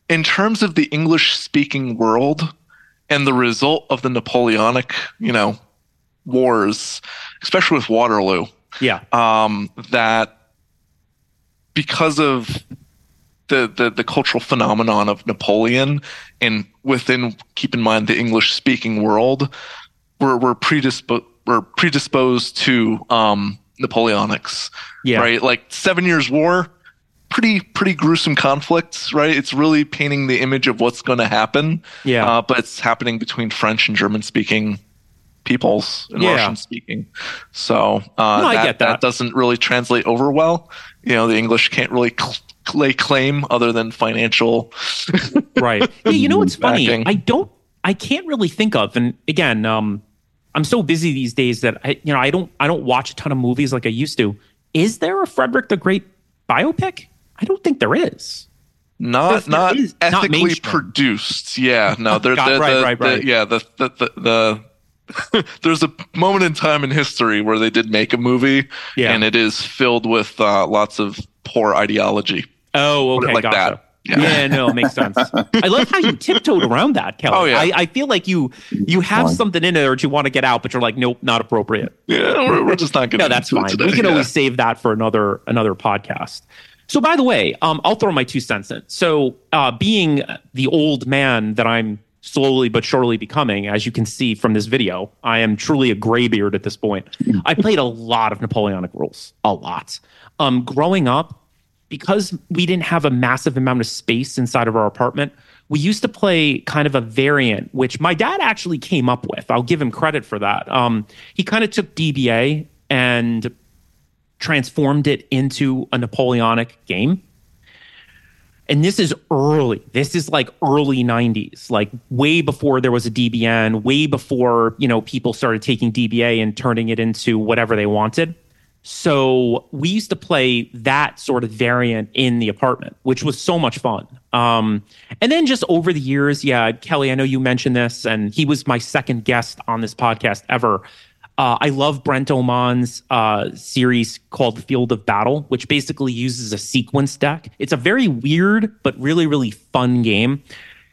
in terms of the English speaking world and the result of the Napoleonic, you know, wars, especially with Waterloo, Yeah, um, that because of the, the the cultural phenomenon of Napoleon and within keep in mind the English speaking world, we're we're predisposed we're predisposed to um, Napoleonics yeah, right? Like Seven Years War, pretty pretty gruesome conflicts, right? It's really painting the image of what's going to happen. Yeah. uh, but it's happening between French and German speaking peoples and Yeah. Russian speaking. So uh, No, I that, get that. doesn't really translate over well. You know, the English can't really cl- lay claim other than financial. right. Yeah, you know what's funny? Backing. I don't I can't really think of and again, um I'm so busy these days that I you know, I don't I don't watch a ton of movies like I used to. Is there a Frederick the Great biopic? I don't think there is. Not there not is- ethically mainstream. produced. Yeah, no, they're, God, they're, right, the, right, the- right. yeah, the the the. the there's a moment in time in history where they did make a movie, Yeah. and it is filled with uh, lots of poor ideology. Oh, okay, like gotcha. that. Yeah. Yeah, no, it makes sense. I love how you tiptoed around that, Kelly. Oh, yeah. I, I feel like you you have Fine. something in there that you want to get out, but you're like, nope, not appropriate. Yeah, we're, we're just not gonna. No, that's fine. Today. We can yeah. always save that for another another podcast. So, by the way, um, I'll throw my two cents in. So, uh, being the old man that I'm slowly but surely becoming, as you can see from this video, I am truly a graybeard at this point. I played a lot of Napoleonic rules, a lot. Um, growing up, because we didn't have a massive amount of space inside of our apartment, we used to play kind of a variant, which my dad actually came up with. I'll give him credit for that. Um, he kind of took DBA and transformed it into a Napoleonic game. And this is early. This is like early 90s, like way before there was a DBN, way before, you know, people started taking DBA and turning it into whatever they wanted. So we used to play that sort of variant in the apartment, which was so much fun. Um, and then just over the years, yeah, Kelly, I know you mentioned this, and he was my second guest on this podcast ever. Uh, I love Brent Oman's uh, series called Field of Battle, which basically uses a sequence deck. It's a very weird but really, really fun game.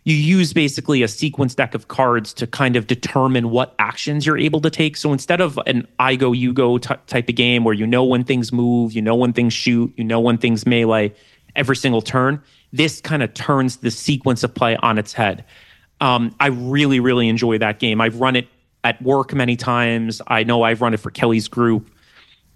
You use basically a sequence deck of cards to kind of determine what actions you're able to take. So instead of an I go, you go t- type of game where you know when things move, you know when things shoot, you know when things melee every single turn, this kind of turns the sequence of play on its head. Um, I really, really enjoy that game. I've run it at work many times. I know I've run it for Kelly's group.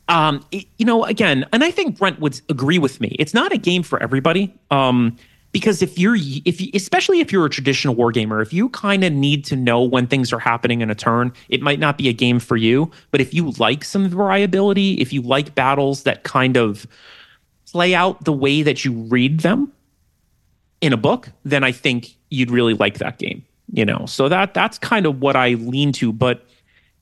Um, it- you know, again, and I think Brent would agree with me. It's not a game for everybody. Um, because if you're, if you, especially if you're a traditional wargamer, if you kind of need to know when things are happening in a turn, it might not be a game for you. But if you like some variability, if you like battles that kind of play out the way that you read them in a book, then I think you'd really like that game. You know, so that that's kind of what I lean to. But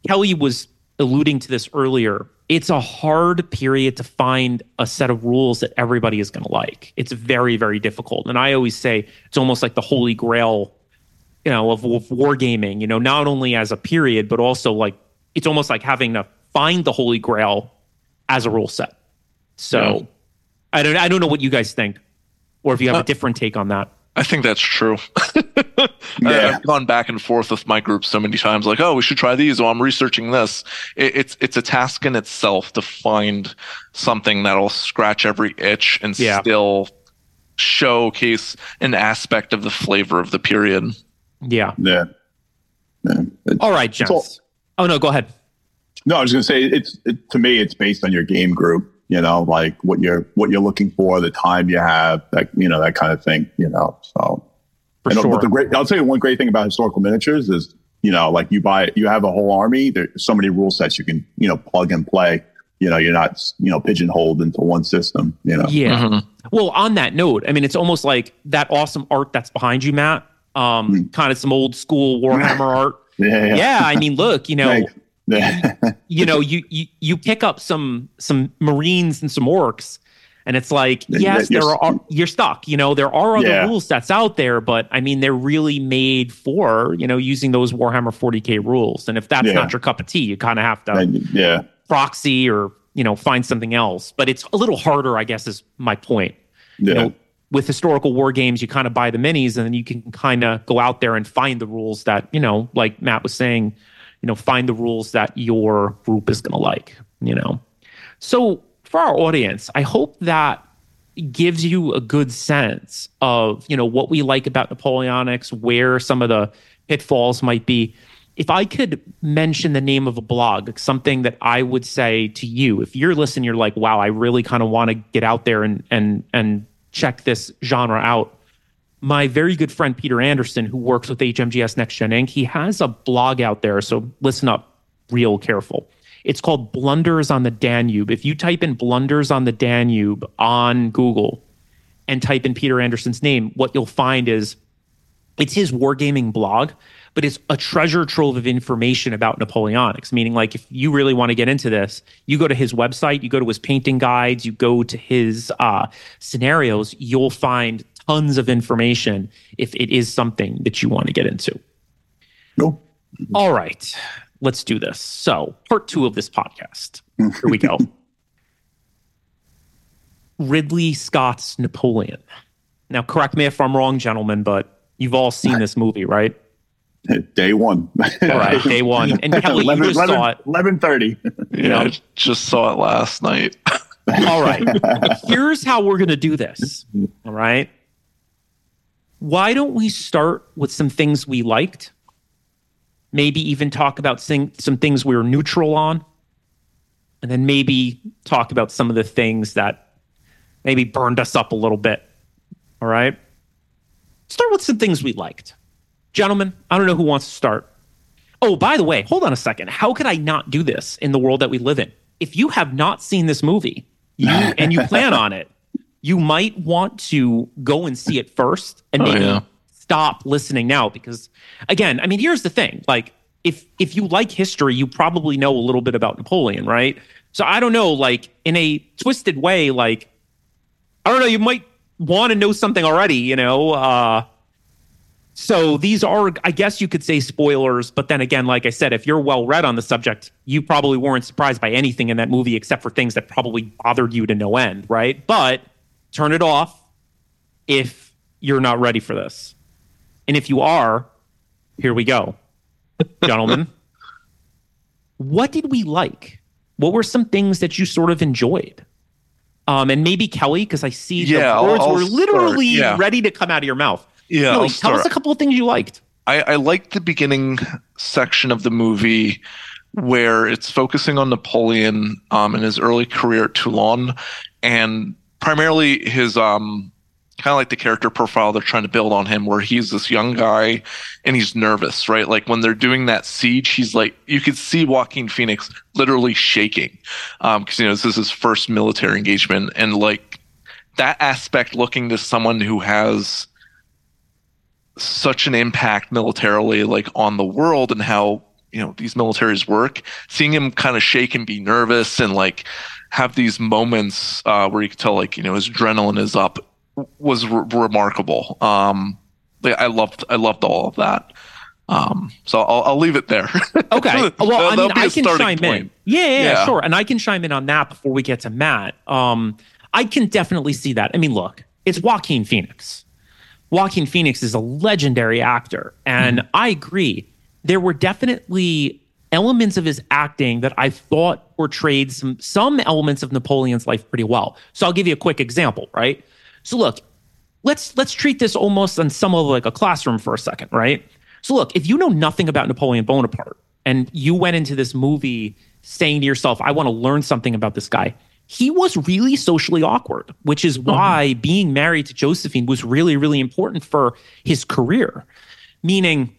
Kelly was alluding to this earlier. It's a hard period to find a set of rules that everybody is going to like. It's very, very difficult. And I always say it's almost like the holy grail, you know, of, of wargaming. You know, not only as a period, but also like it's almost like having to find the holy grail as a rule set. So Yeah. I don't, I don't know what you guys think, or if you have Uh, a different take on that. I think that's true. I- Yeah. I've gone back and forth with my group so many times, like, oh, we should try these. Oh, I'm researching this. It, it's it's a task in itself to find something that'll scratch every itch and Yeah. still showcase an aspect of the flavor of the period. Yeah. Yeah. yeah. All right, gents. all- oh no, go ahead. No, I was going to say it's it, to me. It's based on your game group. You know, like what you're what you're looking for, the time you have, that you know that kind of thing. You know, so For And, sure. The great, I'll tell you one great thing about historical miniatures is you know like you buy you have a whole army. There's so many rule sets you can you know plug and play. You know, you're not you know pigeonholed into one system. You know, Yeah. Mhm. Well, on that note, I mean, it's almost like that awesome art that's behind you, Matt. Um, Hmm. kind of some old school Warhammer art. yeah, Yeah, I mean, look, you know, Thanks. You know, you, you you pick up some some Marines and some orcs, and it's like, yes, you're there are you're stuck. You know, there are other Yeah. rule sets out there, but I mean, they're really made for you know using those Warhammer 40k rules. And if that's Yeah. not your cup of tea, you kind of have to yeah, proxy or you know find something else. But it's a little harder, I guess, is my point. yeah, you know, with historical war games, you kind of buy the minis and then you can kind of go out there and find the rules that, you know, like Matt was saying, you know, find the rules that your group is going to like, you know. So for our audience, I hope that gives you a good sense of, you know, what we like about Napoleonics, where some of the pitfalls might be. If I could mention the name of a blog, something that I would say to you, if you're listening, you're like, wow, I really kind of want to get out there and and and check this genre out. My very good friend Peter Anderson, who works with HMGS Next Gen Inc., he has a blog out there. So listen up real careful. It's called Blunders on the Danube. If you type in Blunders on the Danube on Google and type in Peter Anderson's name, what you'll find is it's his wargaming blog, but it's a treasure trove of information about Napoleonics. Meaning, like, if you really want to get into this, you go to his website, you go to his painting guides, you go to his uh, scenarios, you'll find tons of information if it is something that you want to get into. no, All right, let's do this. So, part two of this podcast. Here we go. Ridley Scott's Napoleon. Now, correct me if I'm wrong, gentlemen, but you've all seen this movie, right? Day one. All right, day one. And Kelly, 11, you just 11, saw it. 11.30. Yeah, I just saw it last night. All right. Here's how we're going to do this. All right. Why don't we start with some things we liked? Maybe even talk about some things we were neutral on. And then maybe talk about some of the things that maybe burned us up a little bit. All right. Start with some things we liked. Gentlemen, I don't know who wants to start. Oh, by the way, hold on a second. How could I not do this in the world that we live in? If you have not seen this movie you and you plan on it, you might want to go and see it first and Oh, maybe yeah. stop listening now because again, I mean, here's the thing. Like if if you like history, you probably know a little bit about Napoleon, right? So I don't know, like in a twisted way, like I don't know, you might want to know something already, you know. Uh so these are, I guess you could say spoilers, but then again, like I said, if you're well read on the subject, you probably weren't surprised by anything in that movie except for things that probably bothered you to no end, right? But turn it off if you're not ready for this. And if you are, here we go. Gentlemen, what did we like? What were some things that you sort of enjoyed? Um, and maybe Kelly, because I see Yeah, the I'll- words I'll were literally Yeah. ready to come out of your mouth. Yeah, Kelly, I'll tell us a couple of things you liked. I, I liked the beginning section of the movie where it's focusing on Napoleon um, in his early career at Toulon and primarily his um, kind of like the character profile they're trying to build on him where he's this young guy and he's nervous, right? Like when they're doing that siege, he's like, you could see Joaquin Phoenix literally shaking because, you know, this is his first military engagement. And like that aspect looking to someone who has such an impact militarily like on the world and how you know these militaries work seeing him kind of shake and be nervous and like have these moments uh, where you can tell like you know his adrenaline is up was re- remarkable um i loved i loved all of that um so i'll, I'll leave it there Okay. Well, I mean, that'll be a I can chime in. point. Yeah, yeah, yeah, Yeah. sure. And I can chime in on that before we get to Matt. Um, I can definitely see that. I mean, look, it's Joaquin Phoenix. Joaquin Phoenix is a legendary actor. And Mm-hmm. I agree. There were definitely elements of his acting that I thought portrayed some some elements of Napoleon's life pretty well. So I'll give you a quick example, right? So look, let's let's treat this almost on some of like a classroom for a second, right? So look, if you know nothing about Napoleon Bonaparte and you went into this movie saying to yourself, I want to learn something about this guy, he was really socially awkward, which is mm-hmm. why being married to Josephine was really, really important for his career. Meaning,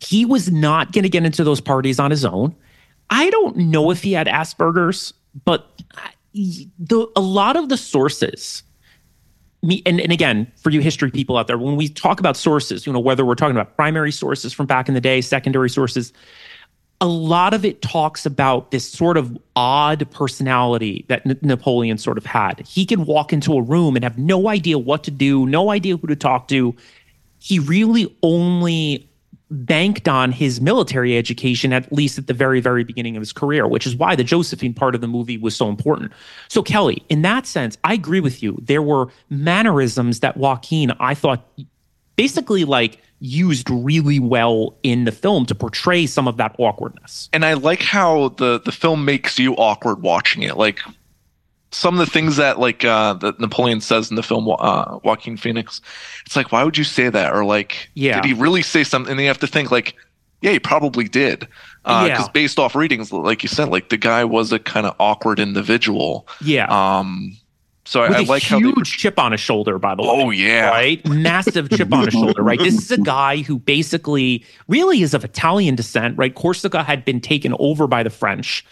he was not going to get into those parties on his own. I don't know if he had Asperger's, but the, a lot of the sources me and, and again for you history people out there when we talk about sources you know whether we're talking about primary sources from back in the day secondary sources a lot of it talks about this sort of odd personality that N- napoleon sort of had he could walk into a room and have no idea what to do no idea who to talk to he really only banked on his military education, at least at the very, very beginning of his career, which is why the Josephine part of the movie was so important. So, Kelly, in that sense, I agree with you. There were mannerisms that Joaquin, I thought, basically like used really well in the film to portray some of that awkwardness. and I like how the the film makes you awkward watching it. Like some of the things that like uh that Napoleon says in the film uh Joaquin Phoenix, it's like why would you say that or like Yeah. did he really say something? And you have to think like yeah, he probably did. Because Yeah. based off readings, like you said, like the guy was a kind of awkward individual. Yeah. Um, so I, With I a like how huge chip on his shoulder, by the way. Oh yeah, right? Massive chip on his shoulder, right? This is a guy who basically really is of Italian descent, right? Corsica had been taken over by the French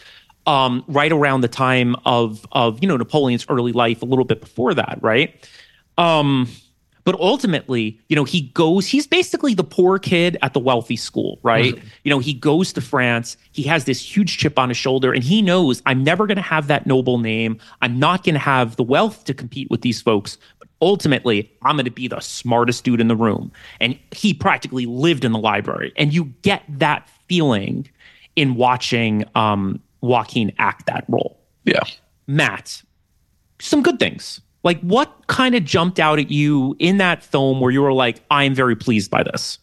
um, right around the time of of you know Napoleon's early life, a little bit before that, right? Um, but ultimately, you know, he goes, he's basically the poor kid at the wealthy school, right? You know, he goes to France, he has this huge chip on his shoulder, and he knows I'm never going to have that noble name. I'm not going to have the wealth to compete with these folks. But ultimately, I'm going to be the smartest dude in the room. And he practically lived in the library. And you get that feeling in watching um, Joaquin act that role. yeah. Matt, some good things. Like, what kind of jumped out at you in that film where you were like, I am very pleased by this?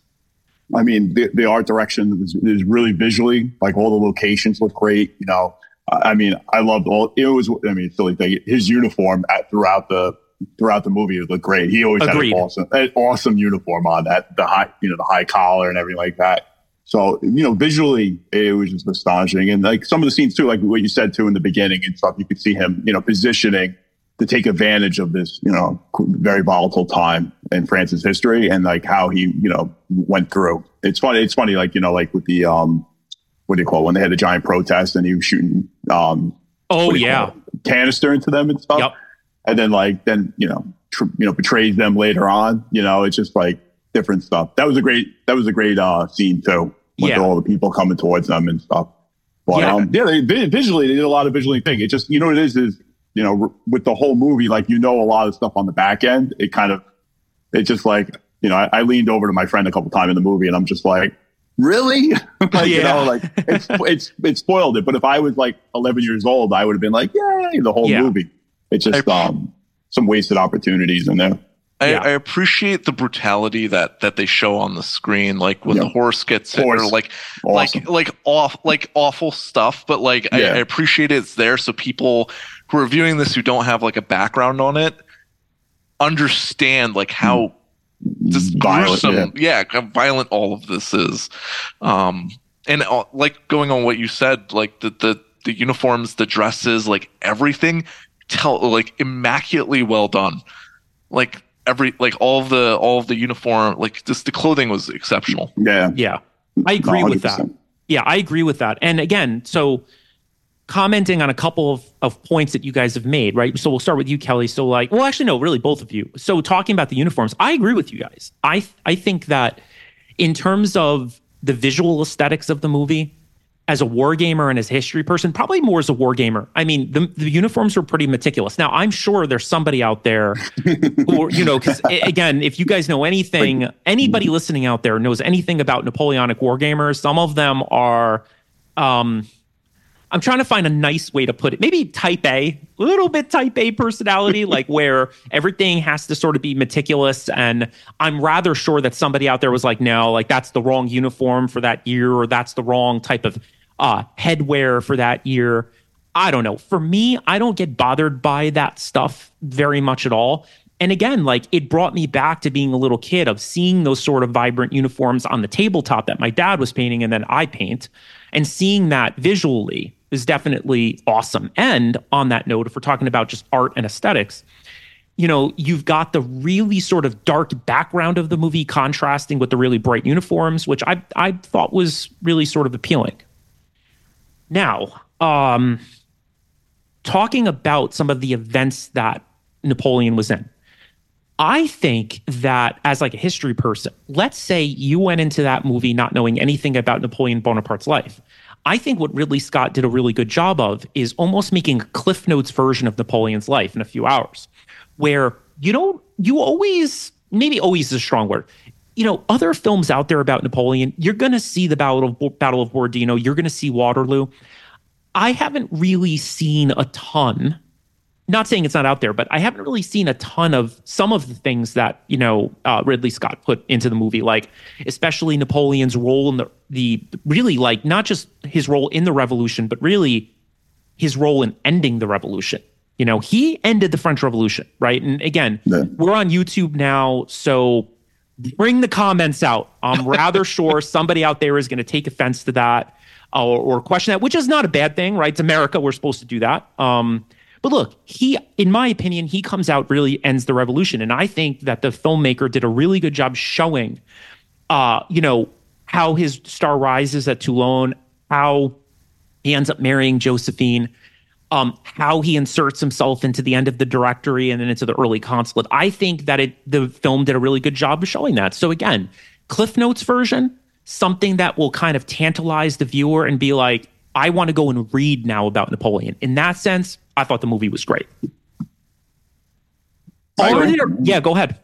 I mean, the, the art direction is, is really visually, like all the locations look great. You know, I mean, I loved all. It was, I mean, silly thing. His uniform at, throughout the throughout the movie looked great. He always Agreed. had an awesome, an awesome uniform on that, the high, you know, the high collar and everything like that. So, you know, visually, it was just astonishing. And like some of the scenes too, like what you said too in the beginning and stuff, you could see him, you know, positioning to take advantage of this, you know, very volatile time in France's history and like how he, you know, went through. It's funny. It's funny, like, you know, like with the, um, what do you call it? When they had the giant protest and he was shooting, um, oh, yeah, canister into them and stuff. Yep. And then like, then, you know, tr- you know, betrays them later on, you know, it's just like different stuff. That was a great, that was a great, uh, scene too with yeah. all the people coming towards them and stuff. But yeah, um, yeah they, visually they did a lot of visually thing. It just you know what it is is you know with the whole movie like you know a lot of stuff on the back end. It kind of it just like you know I, I leaned over to my friend a couple times in the movie and I'm just like really like yeah. you know like it's it's it spoiled it. But if I was like 11 years old, I would have been like yay the whole yeah. movie. It's just um some wasted opportunities in there. I, yeah. I, appreciate the brutality that that they show on the screen, like when yeah. the horse gets hit, or like awesome. like like off like awful stuff. But like yeah. I, I, appreciate it's there, so people who are viewing this who don't have like a background on it understand like how just violent, gruesome, yeah. how violent all of this is. Um, and uh, like going on what you said, like the the the uniforms, the dresses, like everything, tell like immaculately well done. Like every like all of the all of the uniform like just the clothing was exceptional. Yeah. Yeah. I agree 100%. with that. yeah i agree with that. And again so commenting on a couple of, of points that you guys have made right? So we'll start with you kelly. So like well actually no really both of you. So talking about the uniforms i agree with you guys. I i think that in terms of the visual aesthetics of the movie as a war gamer and as a history person, probably more as a war gamer. I mean, the, the uniforms are pretty meticulous. Now, I'm sure there's somebody out there who, you know, because again, if you guys know anything, anybody listening out there knows anything about Napoleonic war gamers, some of them are, um, I'm trying to find a nice way to put it. Maybe type A, a little bit type A personality, like where everything has to sort of be meticulous. And I'm rather sure that somebody out there was like, no, like that's the wrong uniform for that year, or that's the wrong type of uh, headwear for that year. I don't know. For me, I don't get bothered by that stuff very much at all. And again, like it brought me back to being a little kid of seeing those sort of vibrant uniforms on the tabletop that my dad was painting and then I paint and seeing that visually is definitely awesome. And on that note, if we're talking about just art and aesthetics, you know, you've got the really sort of dark background of the movie contrasting with the really bright uniforms, which I I thought was really sort of appealing. Now, um, talking about some of the events that Napoleon was in, I think that as like a history person, let's say you went into that movie not knowing anything about Napoleon Bonaparte's life. I think what Ridley Scott did a really good job of is almost making a Cliff Notes version of Napoleon's life in a few hours, where you don't, you always, maybe always is a strong word you know, other films out there about Napoleon, you're going to see the Battle of Battle of Borodino, you're going to see Waterloo. I haven't really seen a ton. Not saying it's not out there, but I haven't really seen a ton of some of the things that you know uh, Ridley Scott put into the movie, like especially Napoleon's role in the the really like not just his role in the revolution, but really his role in ending the revolution. You know, he ended the French Revolution, right? And again, yeah. we're on YouTube now, so bring the comments out. I'm rather sure somebody out there is going to take offense to that uh, or, or, question that, which is not a bad thing, right? It's America. We're supposed to do that. Um, but look, he, in my opinion, he comes out really ends the revolution, and I think that the filmmaker did a really good job showing, uh, you know, how his star rises at Toulon, how he ends up marrying Josephine, um, how he inserts himself into the end of the directory and then into the early consulate. I think that it the film did a really good job of showing that. So again, Cliff Notes version, something that will kind of tantalize the viewer and be like, I want to go and read now about Napoleon. In that sense, I thought the movie was great. yeah, go ahead.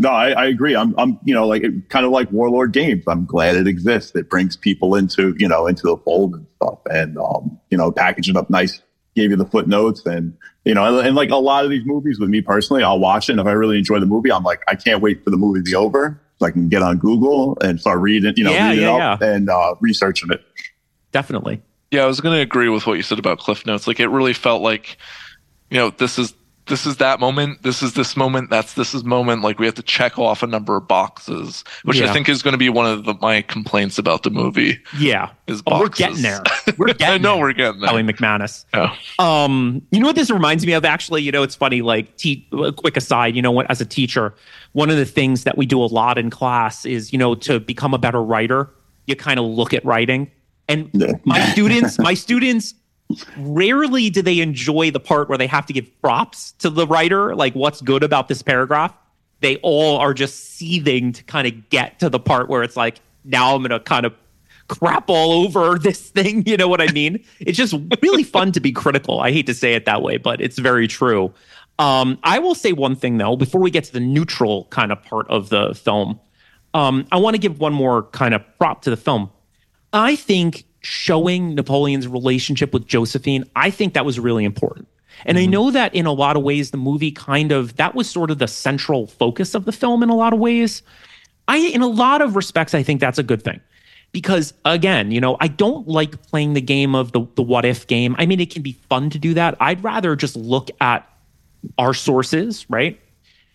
No, I, I, agree. I'm, I'm, you know, like kind of like Warlord Games. I'm glad it exists. It brings people into, you know, into the fold and stuff, and um, you know, package it up nice, gave you the footnotes and you know, and, and, like a lot of these movies with me personally, I'll watch it. And if I really enjoy the movie, I'm like, I can't wait for the movie to be over so I can get on Google and start reading, you know, yeah, reading yeah, yeah. and uh, researching it. Definitely. Yeah, I was going to agree with what you said about Cliff Notes. Like, it really felt like, you know, this is this is that moment. This is this moment. That's this is moment. Like we have to check off a number of boxes, which Yeah. I think is going to be one of the, my complaints about the movie. Yeah. Is Oh, we're getting there. We're getting I know there. we're getting there. Kelly McManus. Oh. Um, you know what this reminds me of? Actually, you know, it's funny. Like, te- a quick aside. You know, what as a teacher, one of the things that we do a lot in class is, you know, to become a better writer, you kind of look at writing. And my students, my students, rarely do they enjoy the part where they have to give props to the writer, like what's good about this paragraph. They all are just seething to kind of get to the part where it's like, now I'm going to kind of crap all over this thing. You know what I mean? It's just really fun to be critical. I hate to say it that way, but it's very true. Um, I will say one thing though, before we get to the neutral kind of part of the film. Um, I want to give one more kind of prop to the film. I think showing Napoleon's relationship with Josephine, I think that was really important. And I mm-hmm. know that in a lot of ways, the movie kind of that was sort of the central focus of the film in a lot of ways. I, in a lot of respects, I think that's a good thing because again, you know, I don't like playing the game of the the what if game. I mean, it can be fun to do that. I'd rather just look at our sources, right?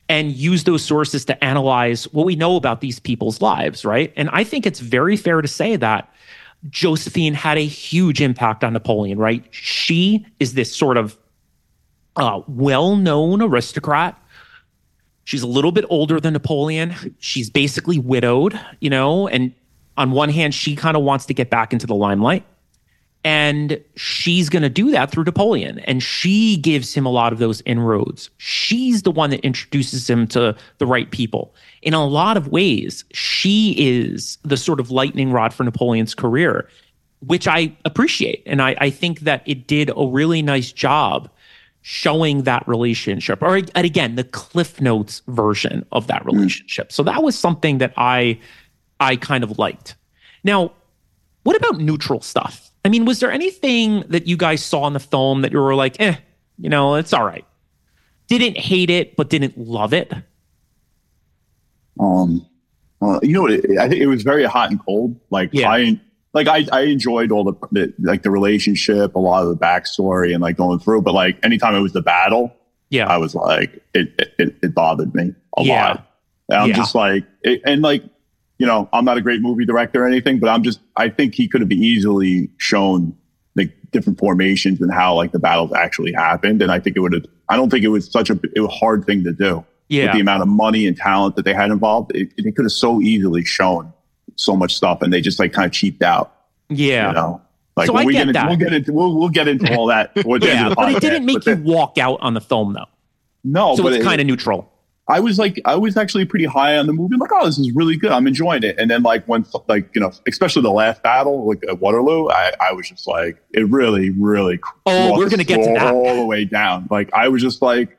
And use those sources to analyze what we know about these people's lives, right? And I think it's very fair to say that Josephine had a huge impact on Napoleon, right? She is this sort of uh, well known aristocrat. She's a little bit older than Napoleon. She's basically widowed, you know, and on one hand, she kind of wants to get back into the limelight. And she's going to do that through Napoleon. And she gives him a lot of those inroads. She's the one that introduces him to the right people. In a lot of ways, she is the sort of lightning rod for Napoleon's career, which I appreciate. And I, I think that it did a really nice job showing that relationship. Or again, the Cliff Notes version of that hmm. relationship. So that was something that I I kind of liked. Now, what about neutral stuff? I mean, was there anything that you guys saw in the film that you were like, eh, you know, it's all right? Didn't hate it, but didn't love it? Um, uh, you know, what, it, I think it was very hot and cold. Like Yeah. I, like I, I enjoyed all the, the like the relationship, a lot of the backstory, and like going through. But like anytime it was the battle, Yeah. I was like, it, it, it bothered me a Yeah. lot. And I'm Yeah. just like, it, and like, you know, I'm not a great movie director or anything, but I'm just, I think he could have easily shown like different formations and how like the battles actually happened. And I think it would have, I don't think it was such a, it was a hard thing to do with yeah. the amount of money and talent that they had involved. It, it could have so easily shown so much stuff and they just like kind of cheaped out, yeah. you know? Like So I we get get, into, that. we'll get into, we'll, we'll get into all that. towards the end Yeah, but it didn't make But you then- walk out on the film though. no, So but it's it- kind of neutral. I was like, I was actually pretty high on the movie. I'm like, oh, this is really good. I'm enjoying it. And then like when like you know, especially the last battle, like at Waterloo, I, I was just like, it really, really. Oh, we're gonna get to that. all the way down. Like I was just like,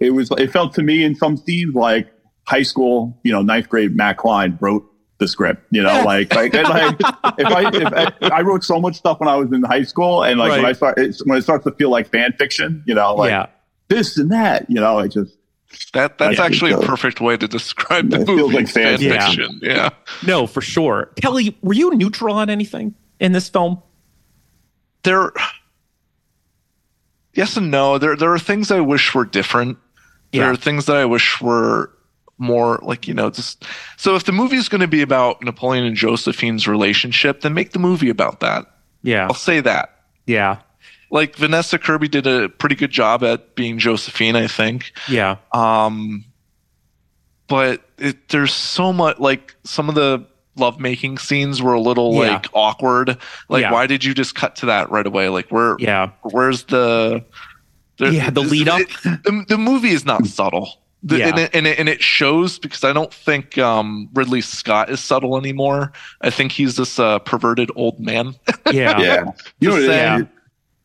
it was. It felt to me in some scenes like high school, you know, ninth grade Matt Klein wrote the script. You know, like like, and, like if I if I, I wrote so much stuff when I was in high school, and like when I start it's, when it starts to feel like fan fiction, you know, like yeah. this and that, you know, it just. That that's Yeah, actually a perfect way to describe the It feels movie. like fan fiction. fiction. Yeah. No, for sure. Kelly, were you neutral on anything in this film? There Yes and no. There there are things I wish were different. There Yeah. are things that I wish were more like, you know, just so if the movie is going to be about Napoleon and Josephine's relationship, then make the movie about that. Yeah. I'll say that. Yeah. Like Vanessa Kirby did a pretty good job at being Josephine, I think. Yeah. Um, but it, there's so much like some of the lovemaking scenes were a little Yeah. like awkward. Like, Yeah. why did you just cut to that right away? Like, where Yeah. where's the, the Yeah, the lead up. it- the, the movie is not subtle. The, Yeah. and, it, and, it, and it shows because I don't think um, Ridley Scott is subtle anymore. I think he's this uh, perverted old man. Yeah. yeah. You know, Just what it is? saying.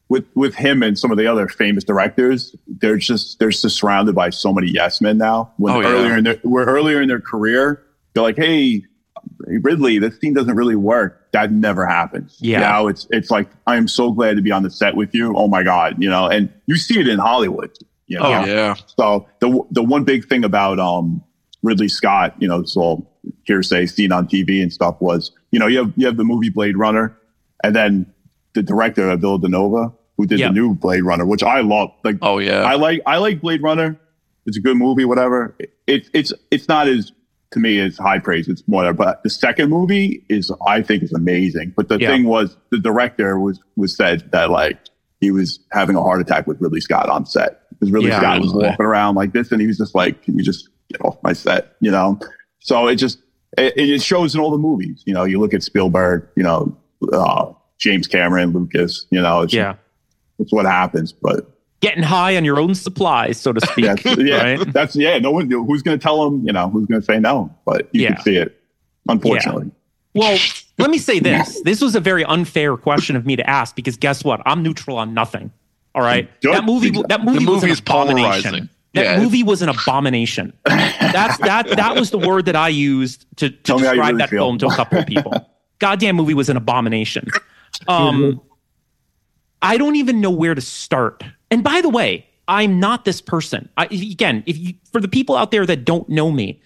With with him and some of the other famous directors, they're just they're just surrounded by so many yes men now. When Oh, yeah. earlier in their where earlier in their career, they're like, hey, Ridley, this scene doesn't really work. That never happens. Yeah. Know, it's it's like I am so glad to be on the set with you. Oh my god, you know, and you see it in Hollywood. You know? Oh yeah. So the the one big thing about um Ridley Scott, you know, this all hearsay seen on TV and stuff was, you know, you have you have the movie Blade Runner, and then the director Villeneuve, who did Yeah. the new Blade Runner, which I love. Like Oh yeah. I like I like Blade Runner. It's a good movie, whatever. It, it's it's not as to me as high praise. It's more, but the second movie is I think is amazing. But the Yeah. thing was, the director was was said that like he was having a heart attack with Ridley Scott on set because Ridley Yeah. Scott was walking around like this, and he was just like, "Can you just get off my set?" You know. So it just it, it shows in all the movies. You know, you look at Spielberg. You know, uh, James Cameron, Lucas. You know, it's, Yeah. it's what happens. But Getting high on your own supplies, so to speak. that's, yeah, right? that's yeah. No one who's going to tell them. You know, who's going to say no? But you Yeah. can see it. Unfortunately, Well, let me say this. This was a very unfair question of me to ask because guess what? I'm neutral on nothing. All right. That movie that movie The was an movie is abomination. polarizing. That Yeah. movie was an abomination. That's that that was the word that I used to, to Tell me how you describe really that feel. film to a couple of people. Goddamn movie was an abomination. Um I don't even know where to start. And by the way, I'm not this person. I, again, if you, for the people out there that don't know me,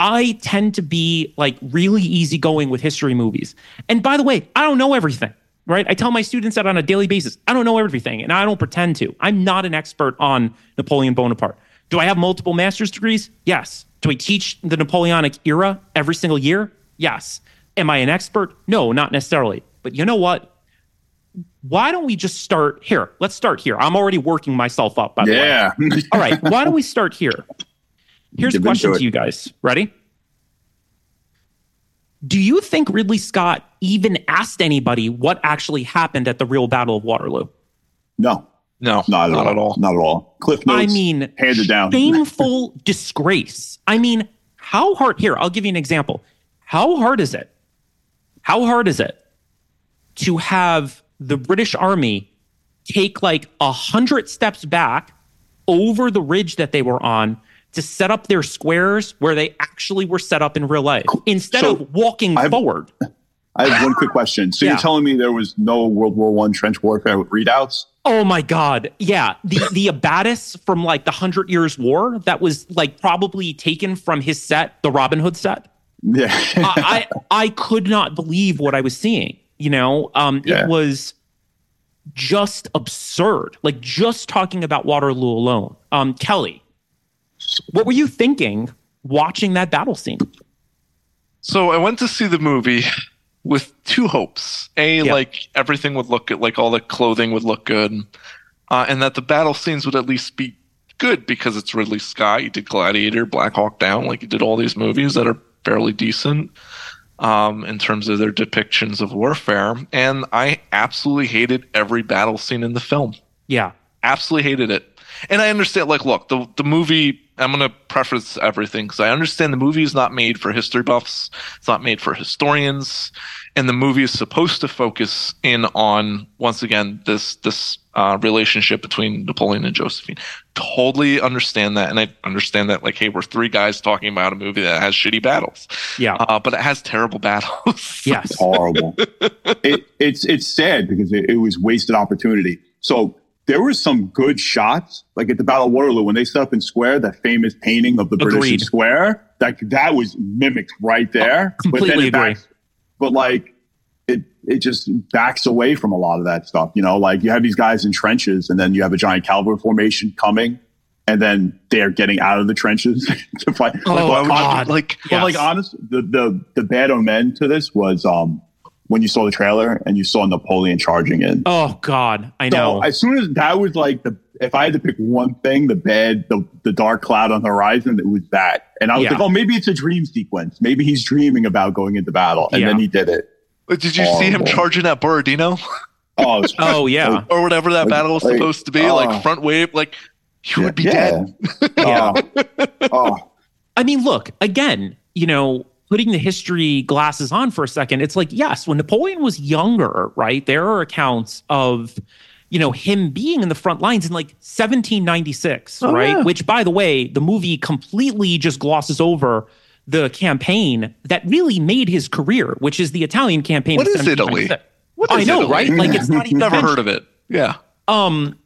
I tend to be like really easygoing with history movies. And by the way, I don't know everything, right? I tell my students that on a daily basis. I don't know everything, and I don't pretend to. I'm not an expert on Napoleon Bonaparte. Do I have multiple master's degrees? Yes. Do I teach the Napoleonic era every single year? Yes. Am I an expert? No, not necessarily. But you know what? Why don't we just start here? Let's start here. I'm already working myself up, by the way. yeah. All right. Why don't we start here? Here's a question to you guys. Ready? Do you think Ridley Scott even asked anybody what actually happened at the real Battle of Waterloo? no, no, not, not at, at all. Not at all. Cliff notes. I mean, handed down. shameful disgrace. I mean, how hard? Here, I'll give you an example. How hard is it? How hard is it to have the British Army take like a hundred steps back over the ridge that they were on to set up their squares where they actually were set up in real life instead So, of walking I've- forward? I have one quick question. So Yeah. you're telling me there was no World War One trench warfare with redoubts? Oh my God. Yeah. The the Abatis from like the Hundred Years War that was like probably taken from his set, the Robin Hood set. Yeah. I, I I could not believe what I was seeing. You know, um, Yeah. it was just absurd. Like just talking about Waterloo alone. Um, Kelly, what were you thinking watching that battle scene? So I went to see the movie with two hopes. A, Yeah. like everything would look good, like all the clothing would look good, uh, and that the battle scenes would at least be good because it's Ridley Scott. He did Gladiator, Black Hawk Down, like he did all these movies that are fairly decent um, in terms of their depictions of warfare. And I absolutely hated every battle scene in the film Yeah. absolutely hated it. And I understand, like, look, the the movie. I'm going to preface everything because I understand the movie is not made for history buffs. It's not made for historians, and the movie is supposed to focus in on once again this this uh, relationship between Napoleon and Josephine. Totally understand that, and I understand that, like, hey, we're three guys talking about a movie that has shitty battles, Yeah. uh, but it has terrible battles. yes. horrible. it, it's it's sad because it, it was wasted opportunity. So there were some good shots, like at the Battle of Waterloo when they set up in square, that famous painting of the British in square. That that was mimicked right there. completely but then it agree. backs, but like it it just backs away from a lot of that stuff. You know, like you have these guys in trenches, and then you have a giant cavalry formation coming. And then they're getting out of the trenches to fight. Oh, Like, God. like but like honest, the the the bad omen to this was um when you saw the trailer and you saw Napoleon charging in. Oh God. I know. So as soon as that was like the if I had to pick one thing, the bad, the the dark cloud on the horizon, it was that. And I was Yeah. like, oh, maybe it's a dream sequence. Maybe he's dreaming about going into battle, and Yeah. then he did it. Did you see him charging at Borodino? Oh, it was- oh yeah. or whatever that Like- battle was like, supposed to be, oh. like front wave, like you would be yeah. dead. Yeah. Oh, oh, I mean, look, again, you know, putting the history glasses on for a second, it's like, yes, when Napoleon was younger, right, there are accounts of, you know, him being in the front lines in like 1796, Oh, right? yeah. Which, by the way, the movie completely just glosses over the campaign that really made his career, which is the Italian campaign. What is Italy? 1796. What I know, Italy? right? Like it's not even Never mentioned. heard of it. Yeah. Um,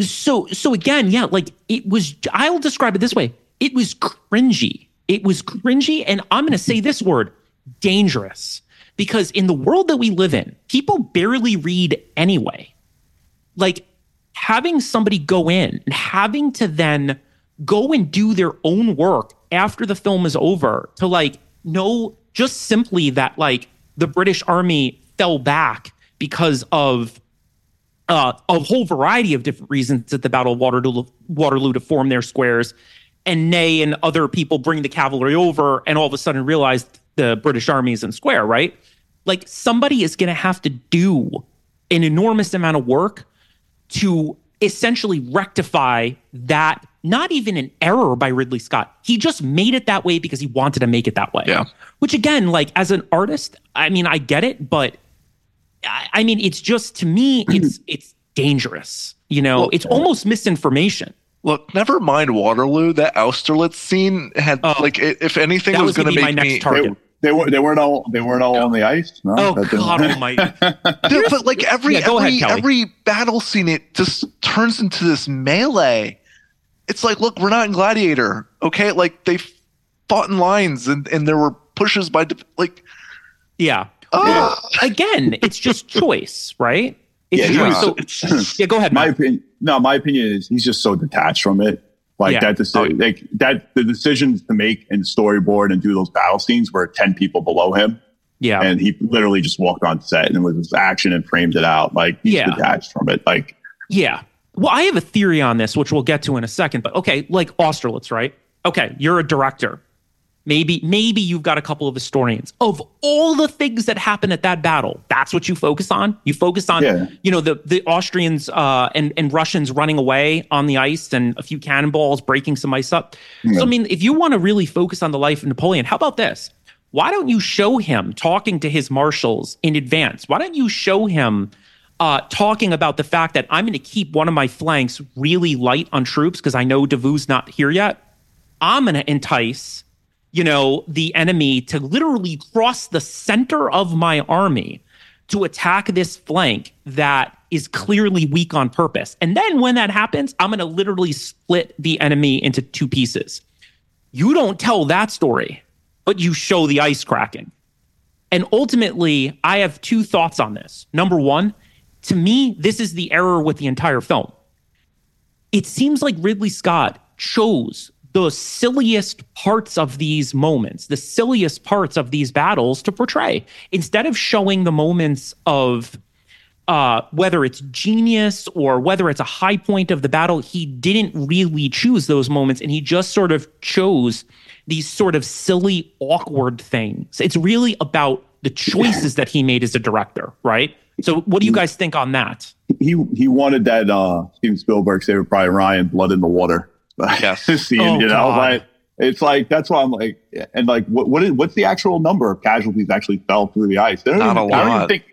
so so again, yeah, like it was. I'll describe it this way: it was cringy. It was cringy, and I'm going to say this word: dangerous. Because in the world that we live in, people barely read anyway. Like having somebody go in and having to then go and do their own work after the film is over to like know just simply that like the British Army fell back because of uh, a whole variety of different reasons at the Battle of Waterloo, Waterloo to form their squares. And Ney and other people bring the cavalry over and all of a sudden realize the British army is in square, right? Like somebody is going to have to do an enormous amount of work to essentially rectify that, not even an error by Ridley Scott. He just made it that way because he wanted to make it that way. Yeah. Which again, like as an artist, I mean, I get it, but I, I mean, it's just to me, it's it's dangerous. You know, Well, it's almost misinformation. Look, never mind Waterloo. That Austerlitz scene had Oh. like, if anything, was was going be make my next me. target. They, they were they weren't all they weren't all on the ice. No, Oh That didn't- God Almighty! Dude, but like every Yeah, every ahead, every battle scene, it just turns into this melee. It's like, look, we're not in Gladiator, okay? Like they fought in lines, and and there were pushes by like. Yeah. ah! Again, it's just choice, right? It's Yeah, choice. So, yeah, go ahead. my Matt. opinion, no, my opinion is he's just so detached from it. Like Yeah. that, deci- oh, like that, the decisions to make and storyboard and do those battle scenes were ten people below him, Yeah. and he literally just walked on set and it was his action and framed it out. Like he's Yeah. detached from it. Like Yeah. Well, I have a theory on this, which we'll get to in a second. But okay, like Austerlitz, right? Okay, you're a director. Maybe, maybe you've got a couple of historians of all the things that happen at that battle. That's what you focus on. You focus on, Yeah. you know, the the Austrians uh, and and Russians running away on the ice and a few cannonballs breaking some ice up. So I mean, if you want to really focus on the life of Napoleon, how about this? Why don't you show him talking to his marshals in advance? Why don't you show him uh, talking about the fact that I'm going to keep one of my flanks really light on troops because I know Davout's not here yet. I'm going to entice, you know, the enemy to literally cross the center of my army to attack this flank that is clearly weak on purpose. And then when that happens, I'm going to literally split the enemy into two pieces. You don't tell that story, but you show the ice cracking. And ultimately, I have two thoughts on this. Number one, to me, this is the error with the entire film. It seems like Ridley Scott chose the silliest parts of these moments, the silliest parts of these battles to portray, instead of showing the moments of uh, whether it's genius or whether it's a high point of the battle, he didn't really choose those moments and he just sort of chose these sort of silly, awkward things. It's really about the choices that he made as a director, right? So, what do you guys think on that? he he wanted that uh Steven Spielberg Saving Private Ryan blood in the water. Yes. scene, Oh, you know, God. like it's like that's why I'm like, and like what what is what's the actual number of casualties actually fell through the ice? Not even, a I don't lot. even think.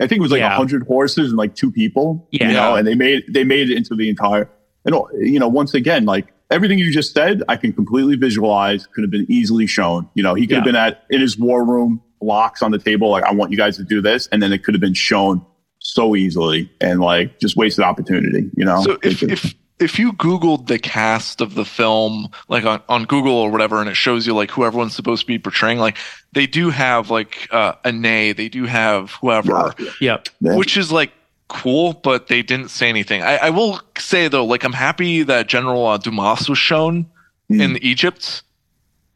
I think it was like a Yeah. hundred horses and like two people. Yeah. you know, and they made they made it into the entire. And you know, once again, like everything you just said, I can completely visualize. Could have been easily shown. You know, he could have been at in his war room, blocks on the table, like I want you guys to do this, and then it could have been shown so easily and like just wasted opportunity. You know, So if, if if you googled the cast of the film like on, on google or whatever and it shows you like who everyone's supposed to be portraying like they do have like uh a Ney they do have whoever Yep. Yeah. which is like cool but they didn't say anything i, I will say though like i'm happy that general uh, dumas was shown Hmm. in egypt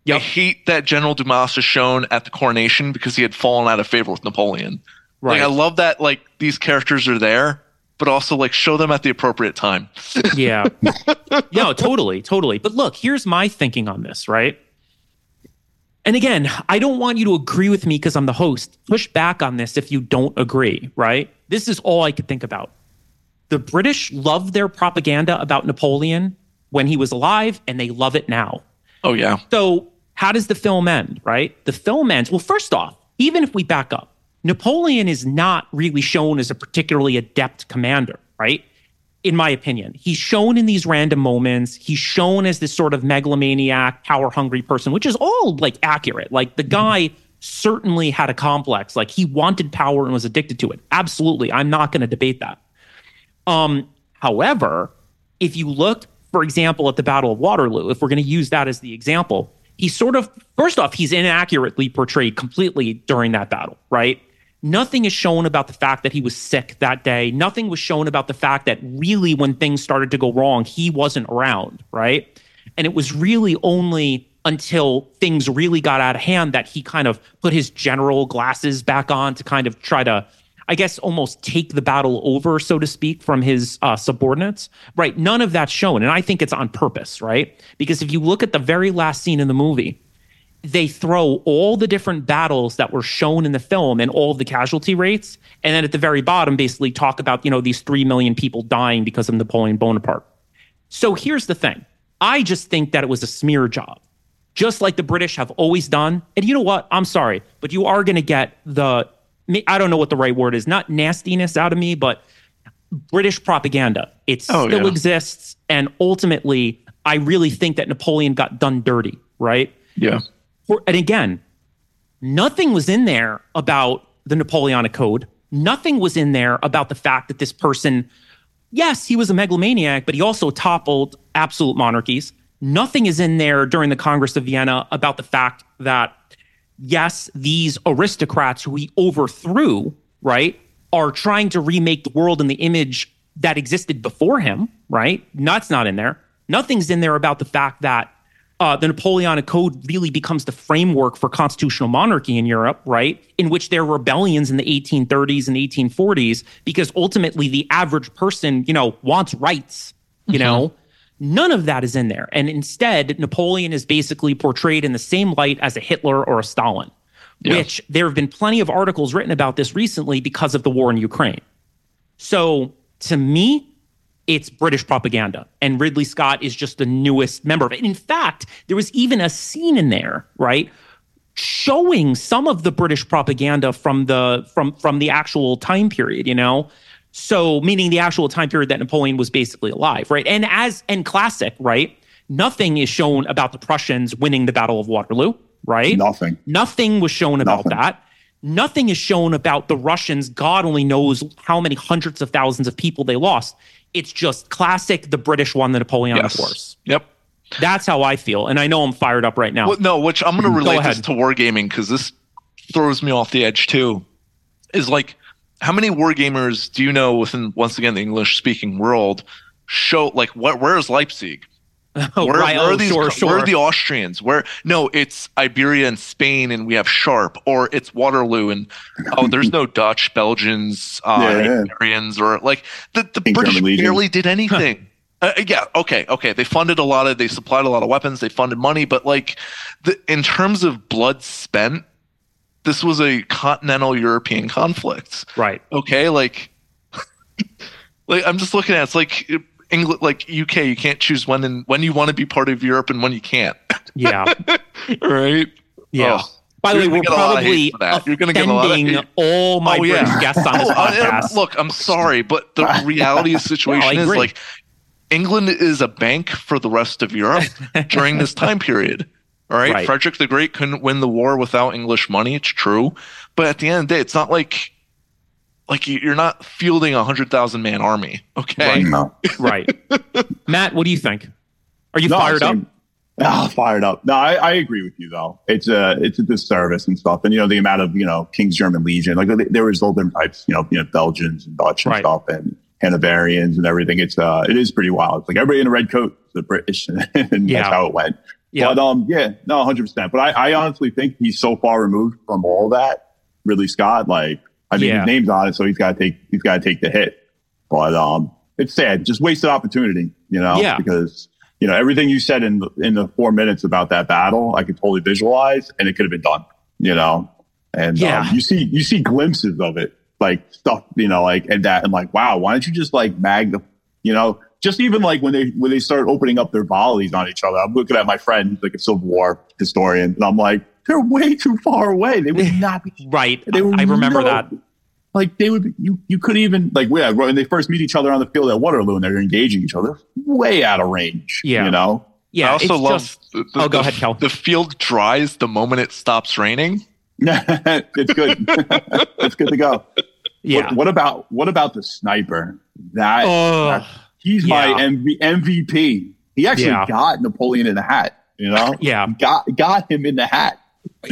i Yep. hate that general dumas was shown at the coronation because he had fallen out of favor with napoleon Right. like i love that like these characters are there but also like show them at the appropriate time Yeah. no, totally, totally. But look, here's my thinking on this, right? And again, I don't want you to agree with me because I'm the host. Push back on this if you don't agree, right? This is all I could think about. The British love their propaganda about Napoleon when he was alive, and they love it now. oh yeah So, how does the film end, right? The film ends. Well, first off, even if we back up, Napoleon is not really shown as a particularly adept commander, right? in my opinion. He's shown in these random moments. He's shown as this sort of megalomaniac, power hungry person, which is all like accurate. Like the guy certainly had a complex. Like he wanted power and was addicted to it. Absolutely. I'm not going to debate that. Um, however, if you look, for example, at the Battle of Waterloo, if we're going to use that as the example, he's sort of, first off, he's inaccurately portrayed completely during that battle, right? Nothing is shown about the fact that he was sick that day. Nothing was shown about the fact that really, when things started to go wrong, he wasn't around, right? And it was really only until things really got out of hand that he kind of put his general glasses back on to kind of try to, I guess, almost take the battle over, so to speak, from his uh, subordinates, right? None of that's shown. And I think it's on purpose, right? Because if you look at the very last scene in the movie, they throw all the different battles that were shown in the film and all the casualty rates and then at the very bottom basically talk about you know these 3 million people dying because of napoleon bonaparte. So here's the thing. I just think that it was a smear job just like the british have always done. And you know what? I'm sorry but you are going to get the i don't know what the right word is not nastiness out of me but british propaganda. It oh, still yeah. exists and ultimately i really think that napoleon got done dirty right? Yeah and again, nothing was in there about the Napoleonic Code. Nothing was in there about the fact that this person, yes, he was a megalomaniac, but he also toppled absolute monarchies. Nothing is in there during the Congress of Vienna about the fact that, yes, these aristocrats who he overthrew, right, are trying to remake the world in the image that existed before him, right? That's not in there. Nothing's in there about the fact that uh, the Napoleonic Code really becomes the framework for constitutional monarchy in Europe, right? In which there are rebellions in the 1830s and 1840s, because ultimately the average person, you know, wants rights, you mm-hmm. know? None of that is in there. And instead, Napoleon is basically portrayed in the same light as a Hitler or a Stalin, yeah. which there have been plenty of articles written about this recently because of the war in Ukraine. So to me, it's British propaganda. And Ridley Scott is just the newest member of it. In fact, there was even a scene in there, right? Showing some of the British propaganda from the from from the actual time period, you know? So meaning the actual time period that Napoleon was basically alive, right? And as and classic, right? Nothing is shown about the Prussians winning the Battle of Waterloo, right? Nothing. Nothing was shown about Nothing. that. Nothing is shown about the Russians. God only knows how many hundreds of thousands of people they lost. It's just classic. The British won the Napoleonic yes. Wars. Yep. That's how I feel, and I know I'm fired up right now. Well, no, which I'm going to relate Go this to wargaming because this throws me off the edge too. Is like, how many wargamers do you know within once again the English speaking world show like what? Where is Leipzig? Oh, where, right. where, are these, sure, sure. where are the Austrians? Where no, it's Iberia and Spain, and we have Sharpe, or it's Waterloo, and oh, there's no Dutch, Belgians, uh, yeah, yeah. or like the, the British barely did anything. uh, yeah, okay, okay. They funded a lot of, they supplied a lot of weapons, they funded money, but like, the, in terms of blood spent, this was a continental European conflict. Right. Okay, like, like I'm just looking at it, it's like England, like UK, you can't choose when and when you want to be part of Europe and when you can't. Yeah. right. Yeah. Oh, By the way, we're probably You're going to get a lot of all my oh, yeah. British guests on this oh, podcast. look, I'm sorry, but the reality of the situation no, is like England is a bank for the rest of Europe during this time period. All right? right. Frederick the Great couldn't win the war without English money. It's true. But at the end of the day, it's not like like you're not fielding a hundred thousand man army. Okay. Right. No. right. Matt, what do you think? Are you no, fired up? Ah, fired up. No, I, I, agree with you though. It's a it's a disservice and stuff. And you know the amount of you know King's German Legion, like there was all different types, you know, you know Belgians and Dutch and right. stuff, and Hanoverians and everything. It's uh, it is pretty wild. It's like everybody in a red coat, the British, and yeah. that's how it went. Yeah. But um, yeah, no, hundred percent. But I, I honestly think he's so far removed from all that. Ridley Scott, like I mean, yeah. his name's on it, so he's got to take he's got to take the hit. But um, it's sad, just wasted opportunity, you know, yeah. because you know everything you said in the, in the four minutes about that battle, I could totally visualize, and it could have been done, you know. And yeah. Um, you see you see glimpses of it, like stuff, you know, like and that, and like, wow, why don't you just like mag the, you know, just even like when they when they start opening up their volleys on each other. I'm looking at my friend, like a Civil War historian, and I'm like, they're way too far away. They would not be right. They I remember no, that. like they would, you you could even like yeah, when they first meet each other on the field at Waterloo and they're engaging each other, way out of range. Yeah. you know. Yeah, I also it's love just- the, the, Oh, go the- ahead, Kel. the field dries the moment it stops raining. it's good. it's good to go. yeah. What, what about what about the sniper? That, Oh, that- he's yeah. my MV, MVP. He actually Yeah. got Napoleon in the hat. You know, yeah. got got him in the hat.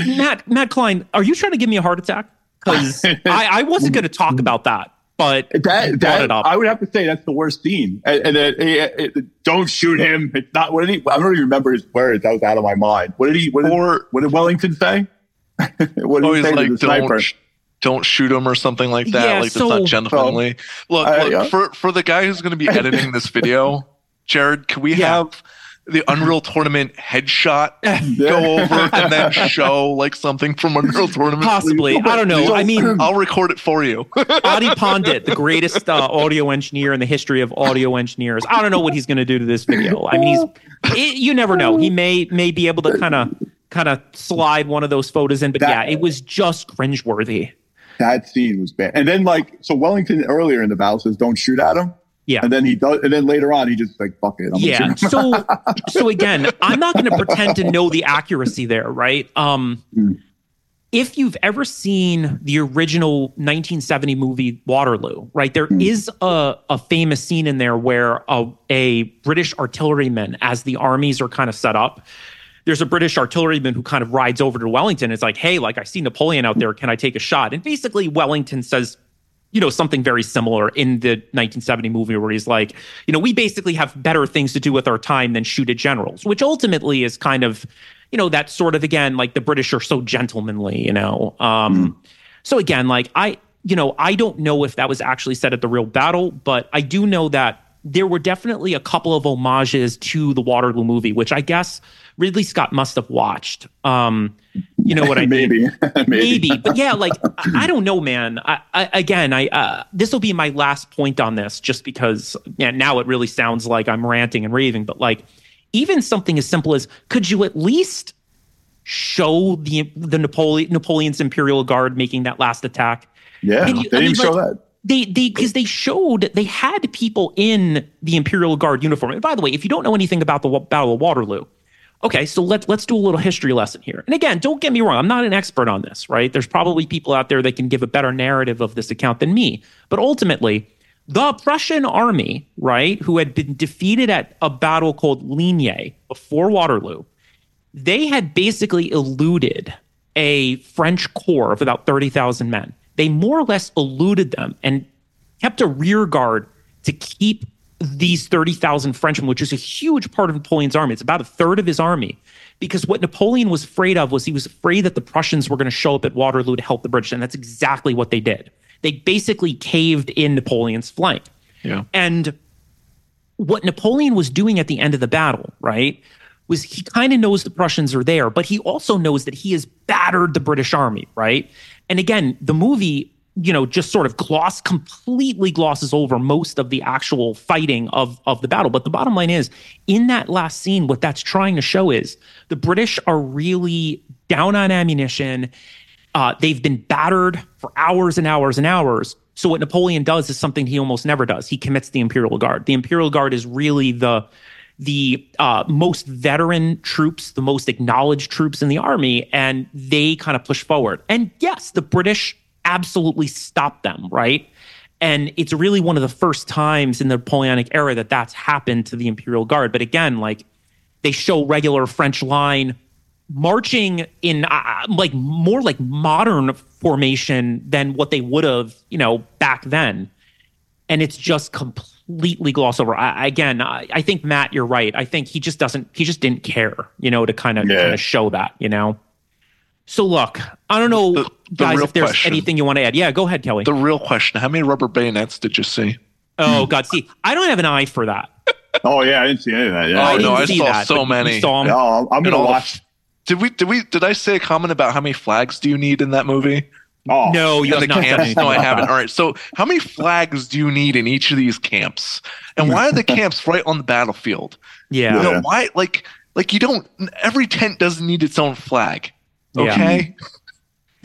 Matt Matt Klein, are you trying to give me a heart attack? Because I, I wasn't going to talk about that, but That, brought that it up. I would have to say that's the worst scene. And, and then, eh, eh, don't shoot him. It's not. What did he? I don't even remember his words. That was out of my mind. What did he? What did, Or what did Wellington say? what did always he say like to the sniper? don't sh- don't shoot him or something like that. Yeah, like so- that's not gentlemanly. look, Uh, yeah. for for the guy who's going to be editing this video, Jared. Can we Yeah. have the Unreal Tournament headshot go over and then show like something from Unreal Tournament? possibly. I don't know. I mean, I'll record it for you. Aady Pandit, the greatest uh, audio engineer in the history of audio engineers. I don't know what he's going to do to this video. I mean, he's it, you never know. He may may be able to kind of kind of slide one of those photos in, but That- yeah, it was just cringeworthy. That scene was bad. And then like so Wellington earlier in the battle says don't shoot at him. Yeah. And then he does and then later on he just like fuck it. I'm yeah so so again i'm not going to pretend to know the accuracy there right um Mm. if you've ever seen the original 1970 movie waterloo right there is Mm. a, a famous scene in there where a, a british artilleryman as the armies are kind of set up there's a british artilleryman who kind of rides over to wellington it's like hey like i see napoleon out there can i take a shot and basically wellington says you know, something very similar in the 1970 movie where he's like, you know, we basically have better things to do with our time than shoot at generals, which ultimately is kind of, you know, that sort of again, like the British are so gentlemanly, you know. Um, So again, like I, you know, I don't know if that was actually said at the real battle, but I do know that there were definitely a couple of homages to the Waterloo movie, which I guess Ridley Scott must have watched. Um, you know what I mean? maybe. maybe. maybe but yeah like i, I don't know man i, I again i uh, this will be my last point on this just because yeah now it really sounds like i'm ranting and raving but like even something as simple as could you at least show the the napoleon napoleon's imperial guard making that last attack Yeah. You- they I didn't mean, show like- that. they they because they showed they had people in the imperial guard uniform and by the way if you don't know anything about the battle of waterloo okay so let's let's do a little history lesson here. And again don't get me wrong i'm not an expert on this right? There's probably people out there that can give a better narrative of this account than me. But ultimately the prussian army right who had been defeated at a battle called ligny before waterloo they had basically eluded a French corps of about 30,000 men. They more or less eluded them and kept a rear guard to keep these 30,000 Frenchmen, which is a huge part of Napoleon's army. It's about a third of his army. Because what Napoleon was afraid of was he was afraid that the Prussians were going to show up at Waterloo to help the British. And that's exactly what they did. They basically caved in Napoleon's flank. Yeah. And what Napoleon was doing at the end of the battle, right, was he kind of knows the Prussians are there, but he also knows that he has battered the British army, right? And again, the movie, you know, just sort of gloss completely glosses over most of the actual fighting of of the battle. But the bottom line is, in that last scene, what that's trying to show is the British are really down on ammunition. Uh, they've been battered for hours and hours and hours. So what Napoleon does is something he almost never does. He commits the Imperial Guard. The Imperial Guard is really the the uh, most veteran troops, the most acknowledged troops in the army, and they kind of push forward. And yes, the British absolutely stop them, right? And it's really one of the first times in the Napoleonic era that that's happened to the Imperial Guard. But again, like they show regular French line marching in uh, like more like modern formation than what they would have, you know, back then. And it's just completely glossed over. I, again, I, I think Matt, you're right. I think he just doesn't. He just didn't care, you know, to kind of Yeah. kind of show that, you know. So look, I don't know, The- the guys, if there's question- anything you want to add. Yeah, go ahead, Kelly. The real question: How many rubber bayonets did you see? oh God, see, I don't have an eye for that. Oh yeah, I didn't see any of that. Yeah. Oh, I no, I saw that, so but you many. No, I'm, I'm gonna all the watch. Did we? Did we? Did I say a comment about how many flags do you need in that movie? Oh No, you have the not camps? No, I haven't. All right. So, how many flags do you need in each of these camps? And why are the camps right on the battlefield? Yeah. You know, why? Like, like you don't. Every tent doesn't need its own flag. Yeah. Okay.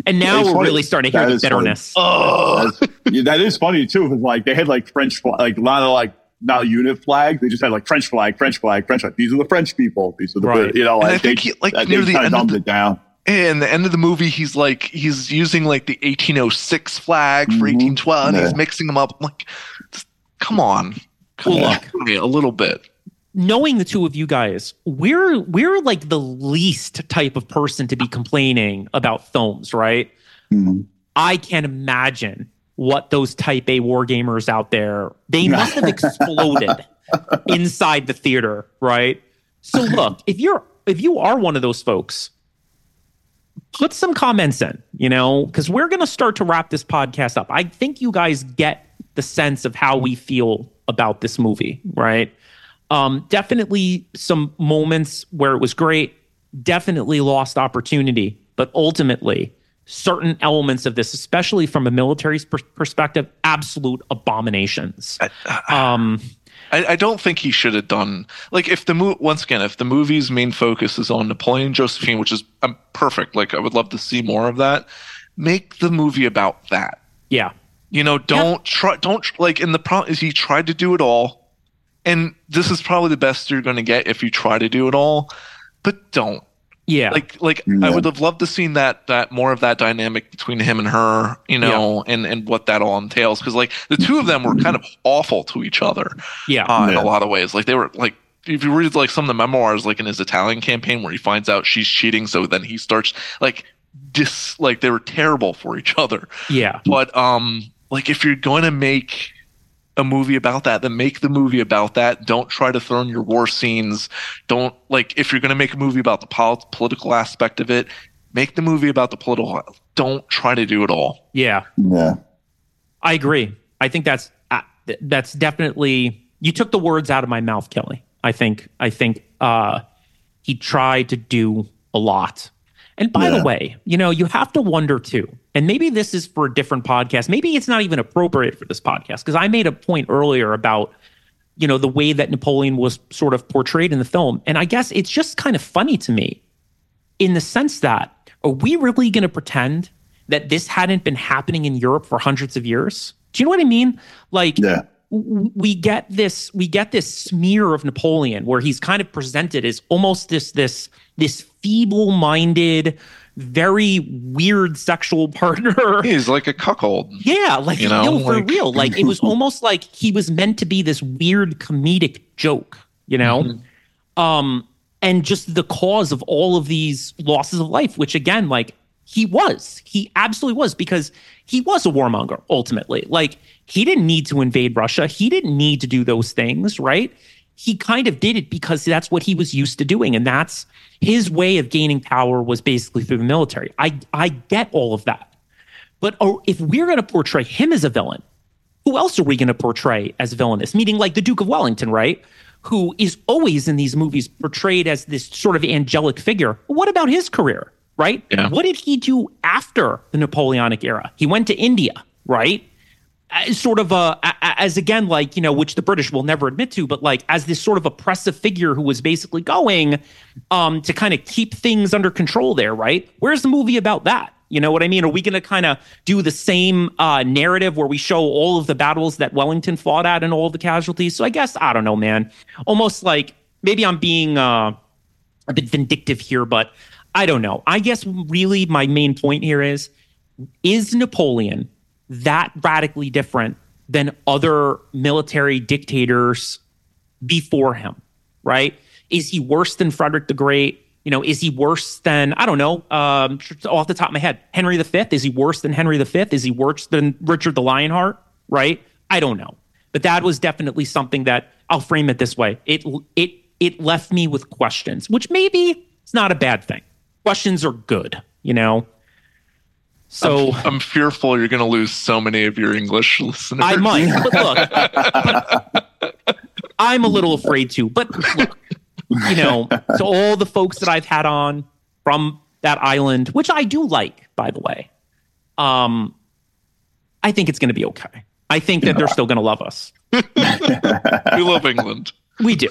And now It's we're funny. really starting to hear That the is funny. bitterness. Oh, That's- that is funny too. Because like they had like French, like a lot of like not unit flags. They just had like French flag, French flag, French flag. These are the French people. These are the Right. you know. And I think they, he- like, they near the end of the- it down. and the end of the movie, he's like he's using like the 1806 flag for Mhm. 1812, and he's Yeah. mixing them up. I'm like, come on, come Well, on, look. a little bit. Knowing the two of you guys, we're we're like the least type of person to be complaining about films, right? Mhm. I can't imagine what those type A war gamers out there, they must have exploded inside the theater, right? So look, if you're if you are one of those folks, put some comments in, you know, because we're gonna start to wrap this podcast up. I think you guys get the sense of how we feel about this movie, right? Um, definitely some moments where it was great, definitely lost opportunity, but ultimately, certain elements of this, especially from a military per- perspective, absolute abominations. Um, I, I don't think he should have done like if the movie once again if the movie's main focus is on Napoleon Josephine, which is um, perfect. Like I would love to see more of that. Make the movie about that. yeah, You know, don't try. Don't like. And the problem is he tried to do it all, and this is probably the best you're going to get if you try to do it all. But don't yeah, like like Yeah. I would have loved to seen that that more of that dynamic between him and her, you know, and and what that all entails. Because like the two of them were kind of awful to each other yeah, uh, in Yeah. a lot of ways. Like they were like if you read like some of the memoirs, like in his Italian campaign, where he finds out she's cheating, so then he starts like dis like they were terrible for each other. yeah, But um, like if you're going to make a movie about that, then make the movie about that. Don't try to throw in your war scenes. Don't like if you're going to make a movie about the pol- political aspect of it, make the movie about the political. Don't try to do it all. yeah. Yeah. I agree. I think that's uh, that's definitely you took the words out of my mouth, Kelly. I think I think uh, he tried to do a lot. And by the way, you know, you have to wonder too. And maybe this is for a different podcast. Maybe it's not even appropriate for this podcast because I made a point earlier about you know the way that Napoleon was sort of portrayed in the film. And I guess it's just kind of funny to me in the sense that are we really going to pretend that this hadn't been happening in Europe for hundreds of years? Do you know what I mean? Like Yeah. we get this we get this smear of Napoleon where he's kind of presented as almost this this this feeble-minded very weird sexual partner He's like a cuckold. yeah, like You know, no, for like- real. Like it was almost like he was meant to be this weird comedic joke, you know? Mm-hmm. Um, and just the cause of all of these losses of life, which again, like he was, he absolutely was, because he was a warmonger ultimately. Like he didn't need to invade Russia, he didn't need to do those things, right? He kind of did it because that's what he was used to doing, and that's his way of gaining power was basically through the military. I I get all of that. But oh, if we're going to portray him as a villain, who else are we going to portray as villainous? Meaning like the Duke of Wellington, right? Who is always in these movies portrayed as this sort of angelic figure. What about his career, right? Yeah. What did he do after the Napoleonic era? He went to India, right? Sort of a- as again, like, you know, which the British will never admit to, but like as this sort of oppressive figure who was basically going um, to kind of keep things under control there, right? Where's the movie about that? You know what I mean? Are we going to kind of do the same uh, narrative where we show all of the battles that Wellington fought at and all the casualties? So I guess, I don't know, man. Almost like maybe I'm being uh, a bit vindictive here, but I don't know. I guess really my main point here is is Napoleon that radically different than other military dictators before him, right? Is he worse than Frederick the Great? You know, is he worse than, I don't know, um, off the top of my head, Henry V? Is he worse than Henry V? Is he worse than Richard the Lionheart? Right? I don't know. But that was definitely something that I'll frame it this way. It it it left me with questions, which maybe it's not a bad thing. Questions are good, you know. So I'm fearful you're going to lose so many of your English listeners. I might, but look, I'm a little afraid to. But look, you know, to all the folks that I've had on from that island, which I do like, by the way, um, I think it's going to be okay. I think that they're still going to love us. we love England. We do.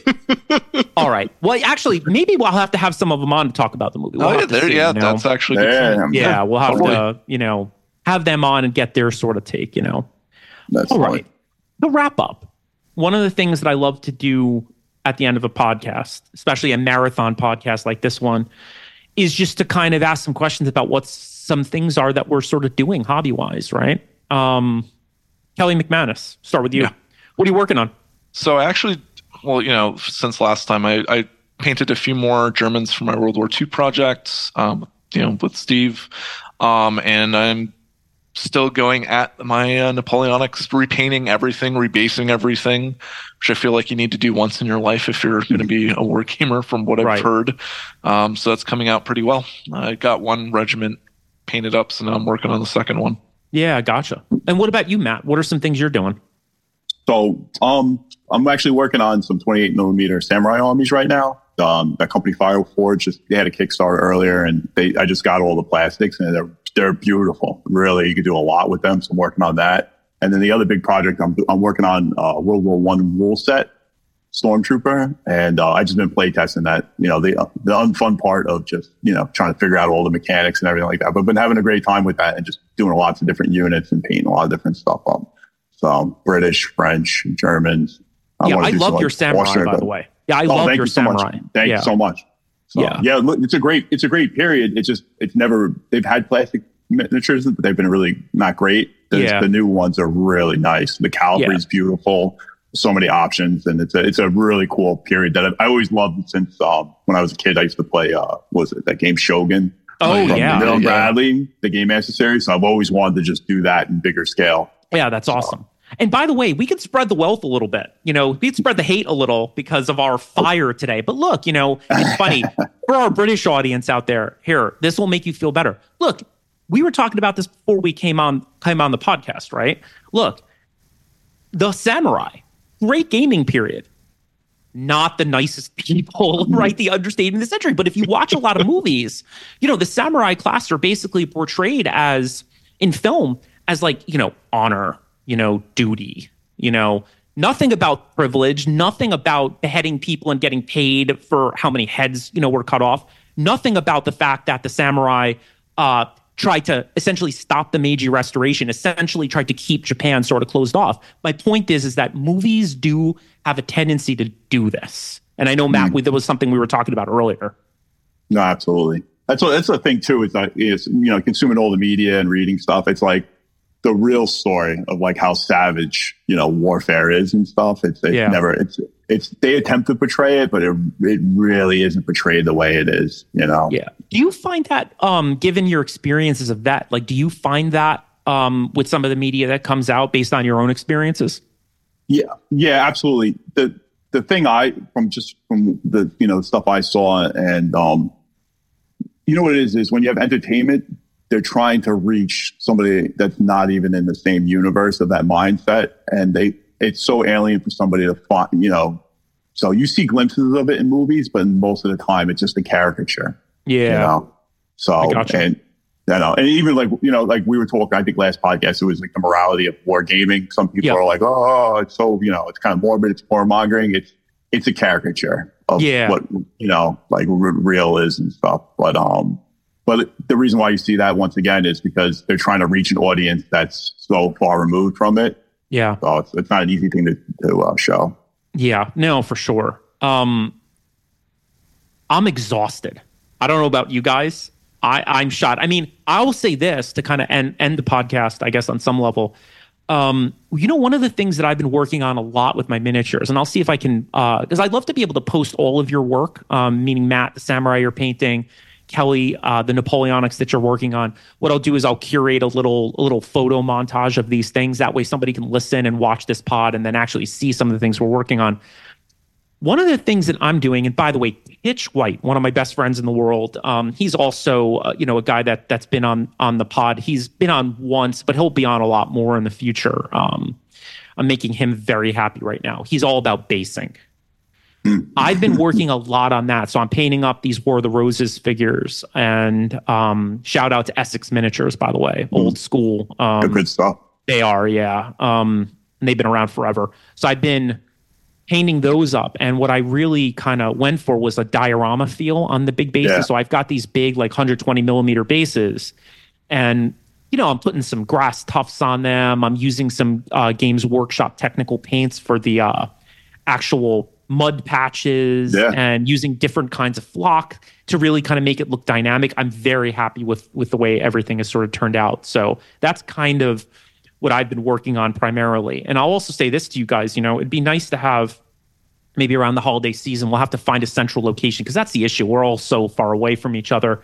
All right. Well, actually, maybe we'll have to have some of them on to talk about the movie. We'll oh yeah, there, see, yeah, you know? that's actually good. Damn. yeah. We'll have Totally. to, you know, have them on and get their sort of take. You know. That's All fine. right. To wrap up, one of the things that I love to do at the end of a podcast, especially a marathon podcast like this one, is just to kind of ask some questions about what some things are that we're sort of doing hobby wise, right? Um, Kelly McManus, start with you. Yeah. What are you working on? So I actually, well, you know, since last time, I, I painted a few more Germans for my World War II projects, um, you know, with Steve, um, and I'm still going at my uh, Napoleonics, repainting everything, rebasing everything, which I feel like you need to do once in your life if you're going to be a war gamer, from what I've Right. heard. Um, so that's coming out pretty well. I got one regiment painted up, so now I'm working on the second one. Yeah, gotcha. And what about you, Matt? What are some things you're doing? So, um, I'm actually working on some 28 millimeter samurai armies right now. Um, that company Fireforge just they had a Kickstarter earlier, and they I just got all the plastics, and they're they're beautiful. Really, you could do a lot with them. So I'm working on that. And then the other big project I'm I'm working on uh, World War One rule set Stormtrooper, and uh, I just been playtesting that. You know, the the unfun part of just you know trying to figure out all the mechanics and everything like that. But been having a great time with that and just doing lots of different units and painting a lot of different stuff up. So British, French, Germans. Yeah, I love your like, samurai, by but- the way. Yeah, I Oh, love your you so much. samurai. Thank yeah. you so much. So, Yeah. yeah, look, it's a great, it's a great period. It's just, it's never. They've had plastic miniatures, but they've been really not great. The, Yeah. the new ones are really nice. The cavalry is beautiful. So many options, and it's a it's a really cool period that I've, I always loved since um, when I was a kid. I used to play. Uh, what was it that game Shogun? Oh, from yeah. Bill Yeah. Bradley, the Game Master series. So I've always wanted to just do that in bigger scale. Yeah, that's awesome. And by the way, we could spread the wealth a little bit. You know, we could spread the hate a little because of our fire today. But look, you know, it's funny for our British audience out there. Here, this will make you feel better. Look, we were talking about this before we came on came on the podcast, right? Look, the samurai, great gaming period. Not the nicest people, mm-hmm. right? The understatement of the century. But if you watch a lot of movies, you know, the samurai class are basically portrayed as in film as like, you know, honor, you know, duty, you know, nothing about privilege, nothing about beheading people and getting paid for how many heads, you know, were cut off, nothing about the fact that the samurai uh, tried to essentially stop the Meiji Restoration, essentially tried to keep Japan sort of closed off. My point is, is that movies do have a tendency to do this. And I know, Matt, we, there was something we were talking about earlier. No, absolutely. That's what, that's the thing too. Is that is you know consuming all the media and reading stuff. It's like the real story of like how savage you know warfare is and stuff. It's, it's Yeah. never it's it's they attempt to portray it, but it it really isn't portrayed the way it is. You know. Yeah. Do you find that, um, given your experiences of that, like, do you find that um, with some of the media that comes out based on your own experiences? Yeah, yeah, absolutely. The the thing I from just from the you know stuff I saw and um, you know what it is is when you have entertainment, they're trying to reach somebody that's not even in the same universe of that mindset, and they it's so alien for somebody to find. You know, so you see glimpses of it in movies, but most of the time it's just a caricature. Yeah. You know? So gotcha. and you know, and even like you know, like we were talking, I think last podcast it was like the morality of war gaming. Some people Yeah. are like, oh, it's so you know, it's kind of morbid, it's warmongering. It's it's a caricature of Yeah. what you know, like r- real is and stuff. But um, but the reason why you see that once again is because they're trying to reach an audience that's so far removed from it. Yeah. So it's, it's not an easy thing to to uh, show. Yeah. No, for sure. Um, I'm exhausted. I don't know about you guys. I, I'm shot. I mean, I will say this to kind of end, end the podcast, I guess, on some level. Um, you know, one of the things that I've been working on a lot with my miniatures, and I'll see if I can, because I'd love to be able to post all of your work, um, meaning Matt, the samurai you're painting, Kelly, uh, the Napoleonics that you're working on. What I'll do is I'll curate a little a little photo montage of these things. That way, somebody can listen and watch this pod, and then actually see some of the things we're working on. One of the things that I'm doing, and by the way, Pitch White, one of my best friends in the world, um, he's also uh, you know a guy that that's been on on the pod. He's been on once, but he'll be on a lot more in the future. Um, I'm making him very happy right now. He's all about basing. I've been working a lot on that, so I'm painting up these War of the Roses figures. And um, shout out to Essex Miniatures, by the way, old school. Um, Good stuff. they are, yeah. Um, and they've been around forever. So I've been painting those up. And what I really kind of went for was a diorama feel on the big bases. Yeah. So I've got these big, like 120 millimeter bases, and you know I'm putting some grass tufts on them. I'm using some uh, Games Workshop technical paints for the uh, actual mud patches Yeah. and using different kinds of flock to really kind of make it look dynamic. I'm very happy with with the way everything has sort of turned out. So that's kind of what I've been working on primarily. And I'll also say this to you guys, you know, it'd be nice to have maybe around the holiday season, we'll have to find a central location because that's the issue. We're all so far away from each other.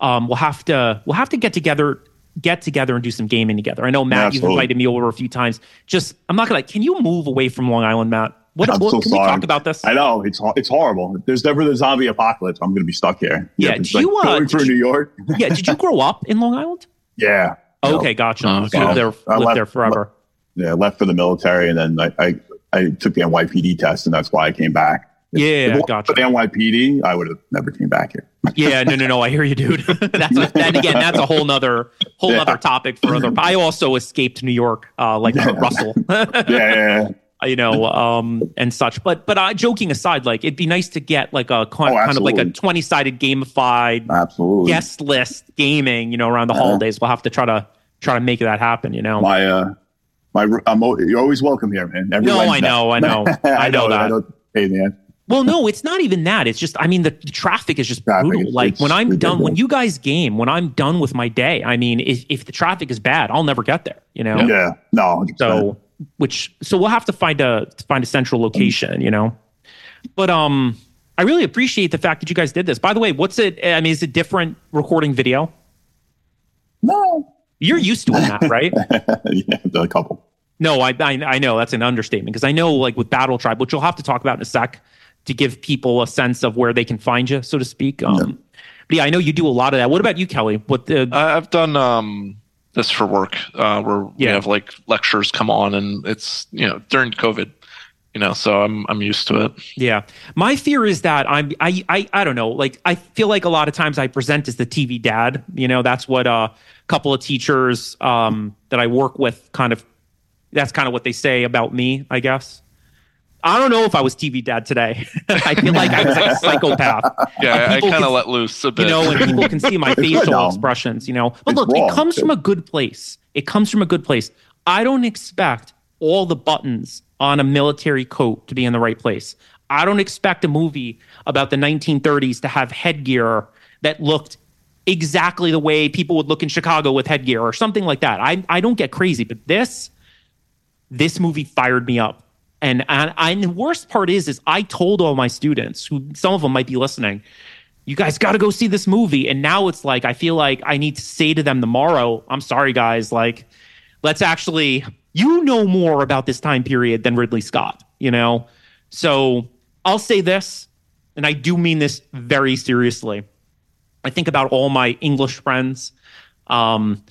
Um, we'll have to we'll have to get together get together and do some gaming together. I know Matt, you've invited me over a few times. Just I'm not gonna can you move away from Long Island, Matt? What, I'm what so can sorry. we talk about this? I know it's it's horrible. If there's never the zombie apocalypse, I'm going to be stuck here. Yeah, Did do you, uh, going did through you- New York. yeah, did you grow up in Long Island? Yeah. You know, Okay, gotcha. Oh, So okay. lived there, I lived left- there forever. yeah, left for the military, and then I, I I took the NYPD test, and that's why I came back. If- Yeah, if gotcha. For the NYPD, I would have never came back here. Yeah, no, no, no. I hear you, dude. that's a, then again, that's a whole nother whole Yeah. nother topic for other. I also escaped New York, uh, like Yeah. Russell, yeah, yeah, yeah. You know, um, and such. But but uh, joking aside, like it'd be nice to get like a kind, Oh, kind of like a twenty sided gamified absolutely. guest list gaming. You know, around the Yeah. holidays, we'll have to try to try to make that happen. You know. My uh, my I'm, you're always welcome here, man. Every No, I Wednesday. know, I know, I know that. I know. Hey, man. Well, no, it's not even that. It's just, I mean, the, the traffic is just Traffic, brutal. Like when I'm done, when you guys game, when I'm done with my day, I mean, if, if the traffic is bad, I'll never get there. You know. Yeah, no. 100%. So, which, so we'll have to find a to find a central location. You know. But um, I really appreciate the fact that you guys did this. By the way, what's it? I mean, is it different recording video? no. You're used to that, right? yeah, a couple. No, I, I I know that's an understatement because I know like with Battle Tribe, which you'll have to talk about in a sec to give people a sense of where they can find you, so to speak. Um, But yeah, I know you do a lot of that. What about you, Kelly? What the? I, I've done um, this for work, uh, where we have like lectures come on, and it's you know during COVID, you know, so I'm I'm used to it. yeah, my fear is that I'm I I I don't know. Like I feel like a lot of times I present as the TV dad. You know, that's what a couple of teachers um, that I work with kind of. That's kind of what they say about me, I guess. I don't know if I was TV dad today. I feel like I was like a psychopath. Yeah, I, I kind of let loose a bit. you know, and people can see my facial expressions, you know. But It's look, it comes too. from a good place. It comes from a good place. I don't expect all the buttons on a military coat to be in the right place. I don't expect a movie about the 1930s to have headgear that looked exactly the way people would look in Chicago with headgear or something like that. I I don't get crazy, but this this movie fired me up. And, and and the worst part is is I told all my students who some of them might be listening, you guys got to go see this movie. And now it's like I feel like I need to say to them tomorrow, I'm sorry guys, like let's actually you know more about this time period than Ridley Scott, you know? So I'll say this, and I do mean this very seriously. I think about all my English friends. Um,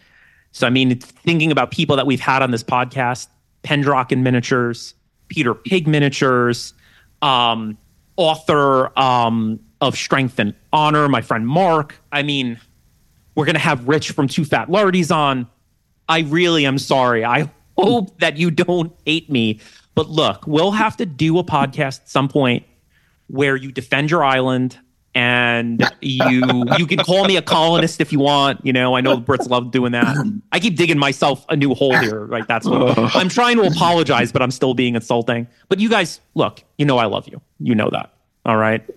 so I mean, thinking about people that we've had on this podcast, Pendraken Miniatures, Peter Pig Miniatures, um, author um, of Strength and Honor, my friend Mark. I mean, we're gonna have Rich from Two Fat Lardies on. I really am sorry. I hope that you don't hate me. But look, we'll have to do a podcast at some point where you defend your island and you you can call me a colonist if you want. You know, I know the Brits love doing that. I keep digging myself a new hole here. Right? That's what oh. I'm trying to apologize, but I'm still being insulting. But you guys, look, you know I love you. You know that. All right.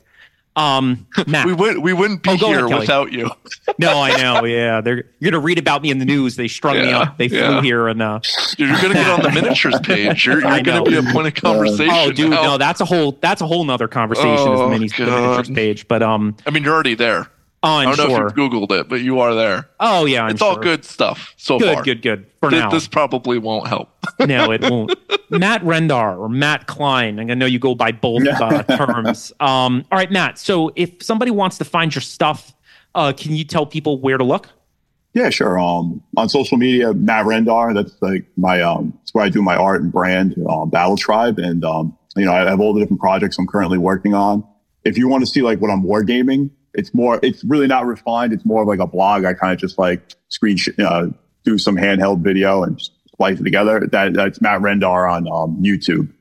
Um, Matt. we would we wouldn't be Oh, go ahead, here without you. no, I know. Yeah, they're you're gonna read about me in the news. They strung me up. They flew here and uh, You're gonna get on the miniatures page. You're, you're gonna be a point of conversation. oh, dude, now. no, that's a whole that's a whole nother conversation. is the Oh, mini the miniatures page, but um, I mean, you're already there. Oh, I I'm don't know if you've Googled it, but you are there. Oh yeah, I'm it's all good stuff so Good, far. good, good. good. For Th- now, This probably won't help. no, it won't. Matt Rendar or Matt Klein. I know you go by both uh, terms. Um, all right, Matt. So if somebody wants to find your stuff, uh, can you tell people where to look? Yeah, sure. Um, on social media, Matt Rendar. That's like my um, it's where I do my art and brand, um, Battle Tribe, and um, you know, I have all the different projects I'm currently working on. If you want to see like what I'm wargaming, it's more. It's really not refined. It's more of like a blog. I kind of just like screen sh- uh, do some handheld video and just splice it together. That that's Matt Rendar on um, YouTube.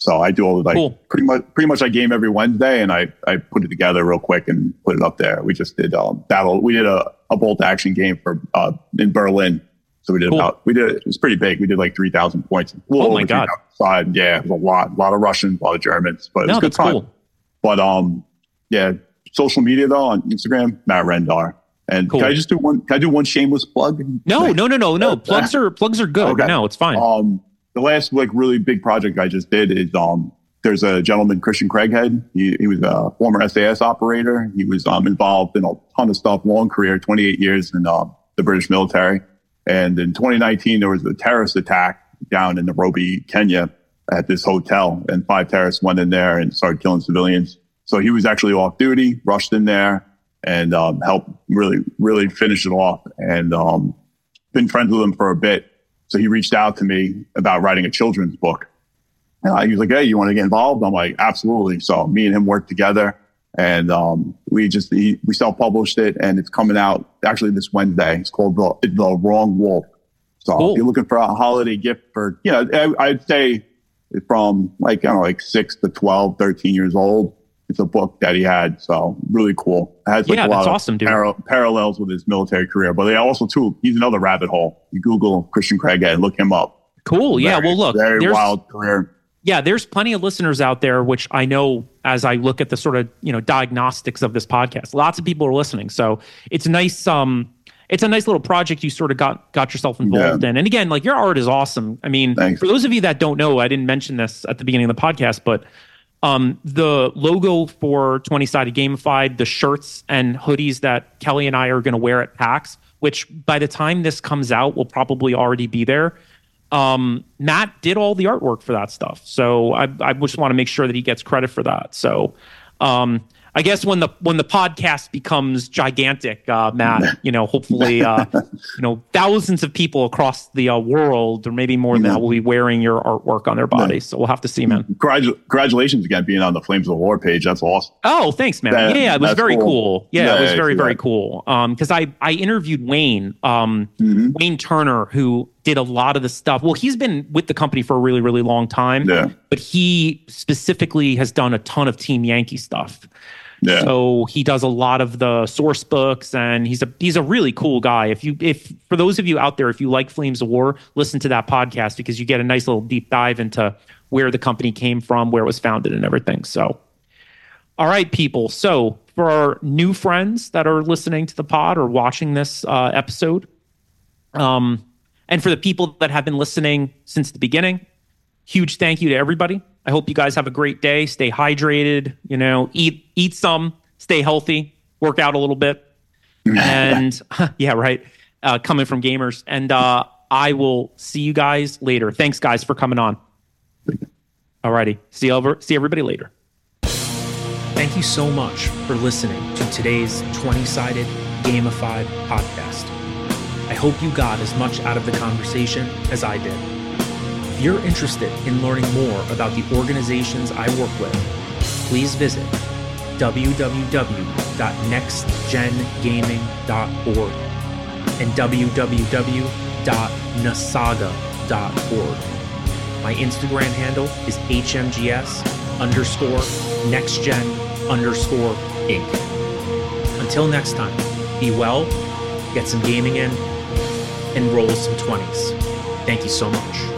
So I do all the like Cool. pretty much pretty much I game every Wednesday and I I put it together real quick and put it up there. We just did um battle we did a, a bolt action game for uh in Berlin. So we did Cool. about we did it was pretty big. We did like three thousand points. Oh my God. 3,000 Side. Yeah, it was a lot, a lot of Russians, a lot of Germans, but it was No, good time. cool. But um, yeah, social media though on Instagram, Matt Rendar. And Cool. can I just do one? Can I do one shameless plug? No, no, no, no, no. Plugs are plugs are good. Okay. No, it's fine. Um, the last like really big project I just did is um, there's a gentleman Christian Craighead. He, he was a former SAS operator. He was um, involved in a ton of stuff, long career, 28 years in uh, the British military. And in 2019, there was a terrorist attack down in Nairobi, Kenya, at this hotel, and five terrorists went in there and started killing civilians. So he was actually off duty, rushed in there, and um, helped really, really finish it off. And um, been friends with him for a bit. So he reached out to me about writing a children's book. And I, he was like, Hey, you want to get involved? I'm like, absolutely. So me and him worked together and, um, we just, he, we self-published it and it's coming out actually this Wednesday. It's called The, the Wrong Wolf. So Cool. if you're looking for a holiday gift for, you know, I, I'd say from like, I don't know, like six to 12, 13 years old. It's a book that he had. So really cool. It has like Yeah, a lot of awesome, para- parallels with his military career, but they also too, he's another rabbit hole. You Google Christian Craighead, look him up. Cool. Yeah. Very- Well, look, very there's wild career. yeah, there's plenty of listeners out there, which I know as I look at the sort of you know diagnostics of this podcast. Lots of people are listening, so it's nice um, it's a nice little project you sort of got got yourself involved in. And again, like your art is awesome. I mean, Thanks. for those of you that don't know, I didn't mention this at the beginning of the podcast, but um, the logo for 20 sided gamified, the shirts and hoodies that Kelly and I are going to wear at PAX, which by the time this comes out will probably already be there. Um, Matt did all the artwork for that stuff. So I, I just want to make sure that he gets credit for that. So, um, I guess when the when the podcast becomes gigantic, uh, Matt, you know, hopefully, uh, you know, thousands of people across the uh, world, or maybe more than that, will be wearing your artwork on their bodies. So we'll have to see, man. Congratu- Congratulations again being on the Flames of the War page. That's awesome. Oh, thanks, man. That- yeah, it was very cool. cool. Yeah, it was Yeah, very, yeah. very cool. Um, because I I interviewed Wayne, um, Mhm. Wayne Turner, who did a lot of the stuff. Well, he's been with the company for a really, really long time. Yeah. But he specifically has done a ton of Team Yankee stuff. Yeah. So he does a lot of the source books, and he's a he's a really cool guy. If you if for those of you out there, if you like Flames of War, listen to that podcast because you get a nice little deep dive into where the company came from, where it was founded, and everything. So, all right, people. So for our new friends that are listening to the pod or watching this uh, episode, um, and for the people that have been listening since the beginning, huge thank you to everybody. I hope you guys have a great day. Stay hydrated, you know, eat eat some, stay healthy, work out a little bit. And yeah, right. Uh, coming from gamers. And uh, I will see you guys later. Thanks guys for coming on. Alrighty. See over see everybody later. Thank you so much for listening to today's 20-sided gamified podcast. I hope you got as much out of the conversation as I did. If you're interested in learning more about the organizations I work with, please visit www.nextgengaming.org and www.nasaga.org. My Instagram handle is hmgs underscore nextgen underscore inc. Until next time, be well, get some gaming in, and roll some 20s. Thank you so much.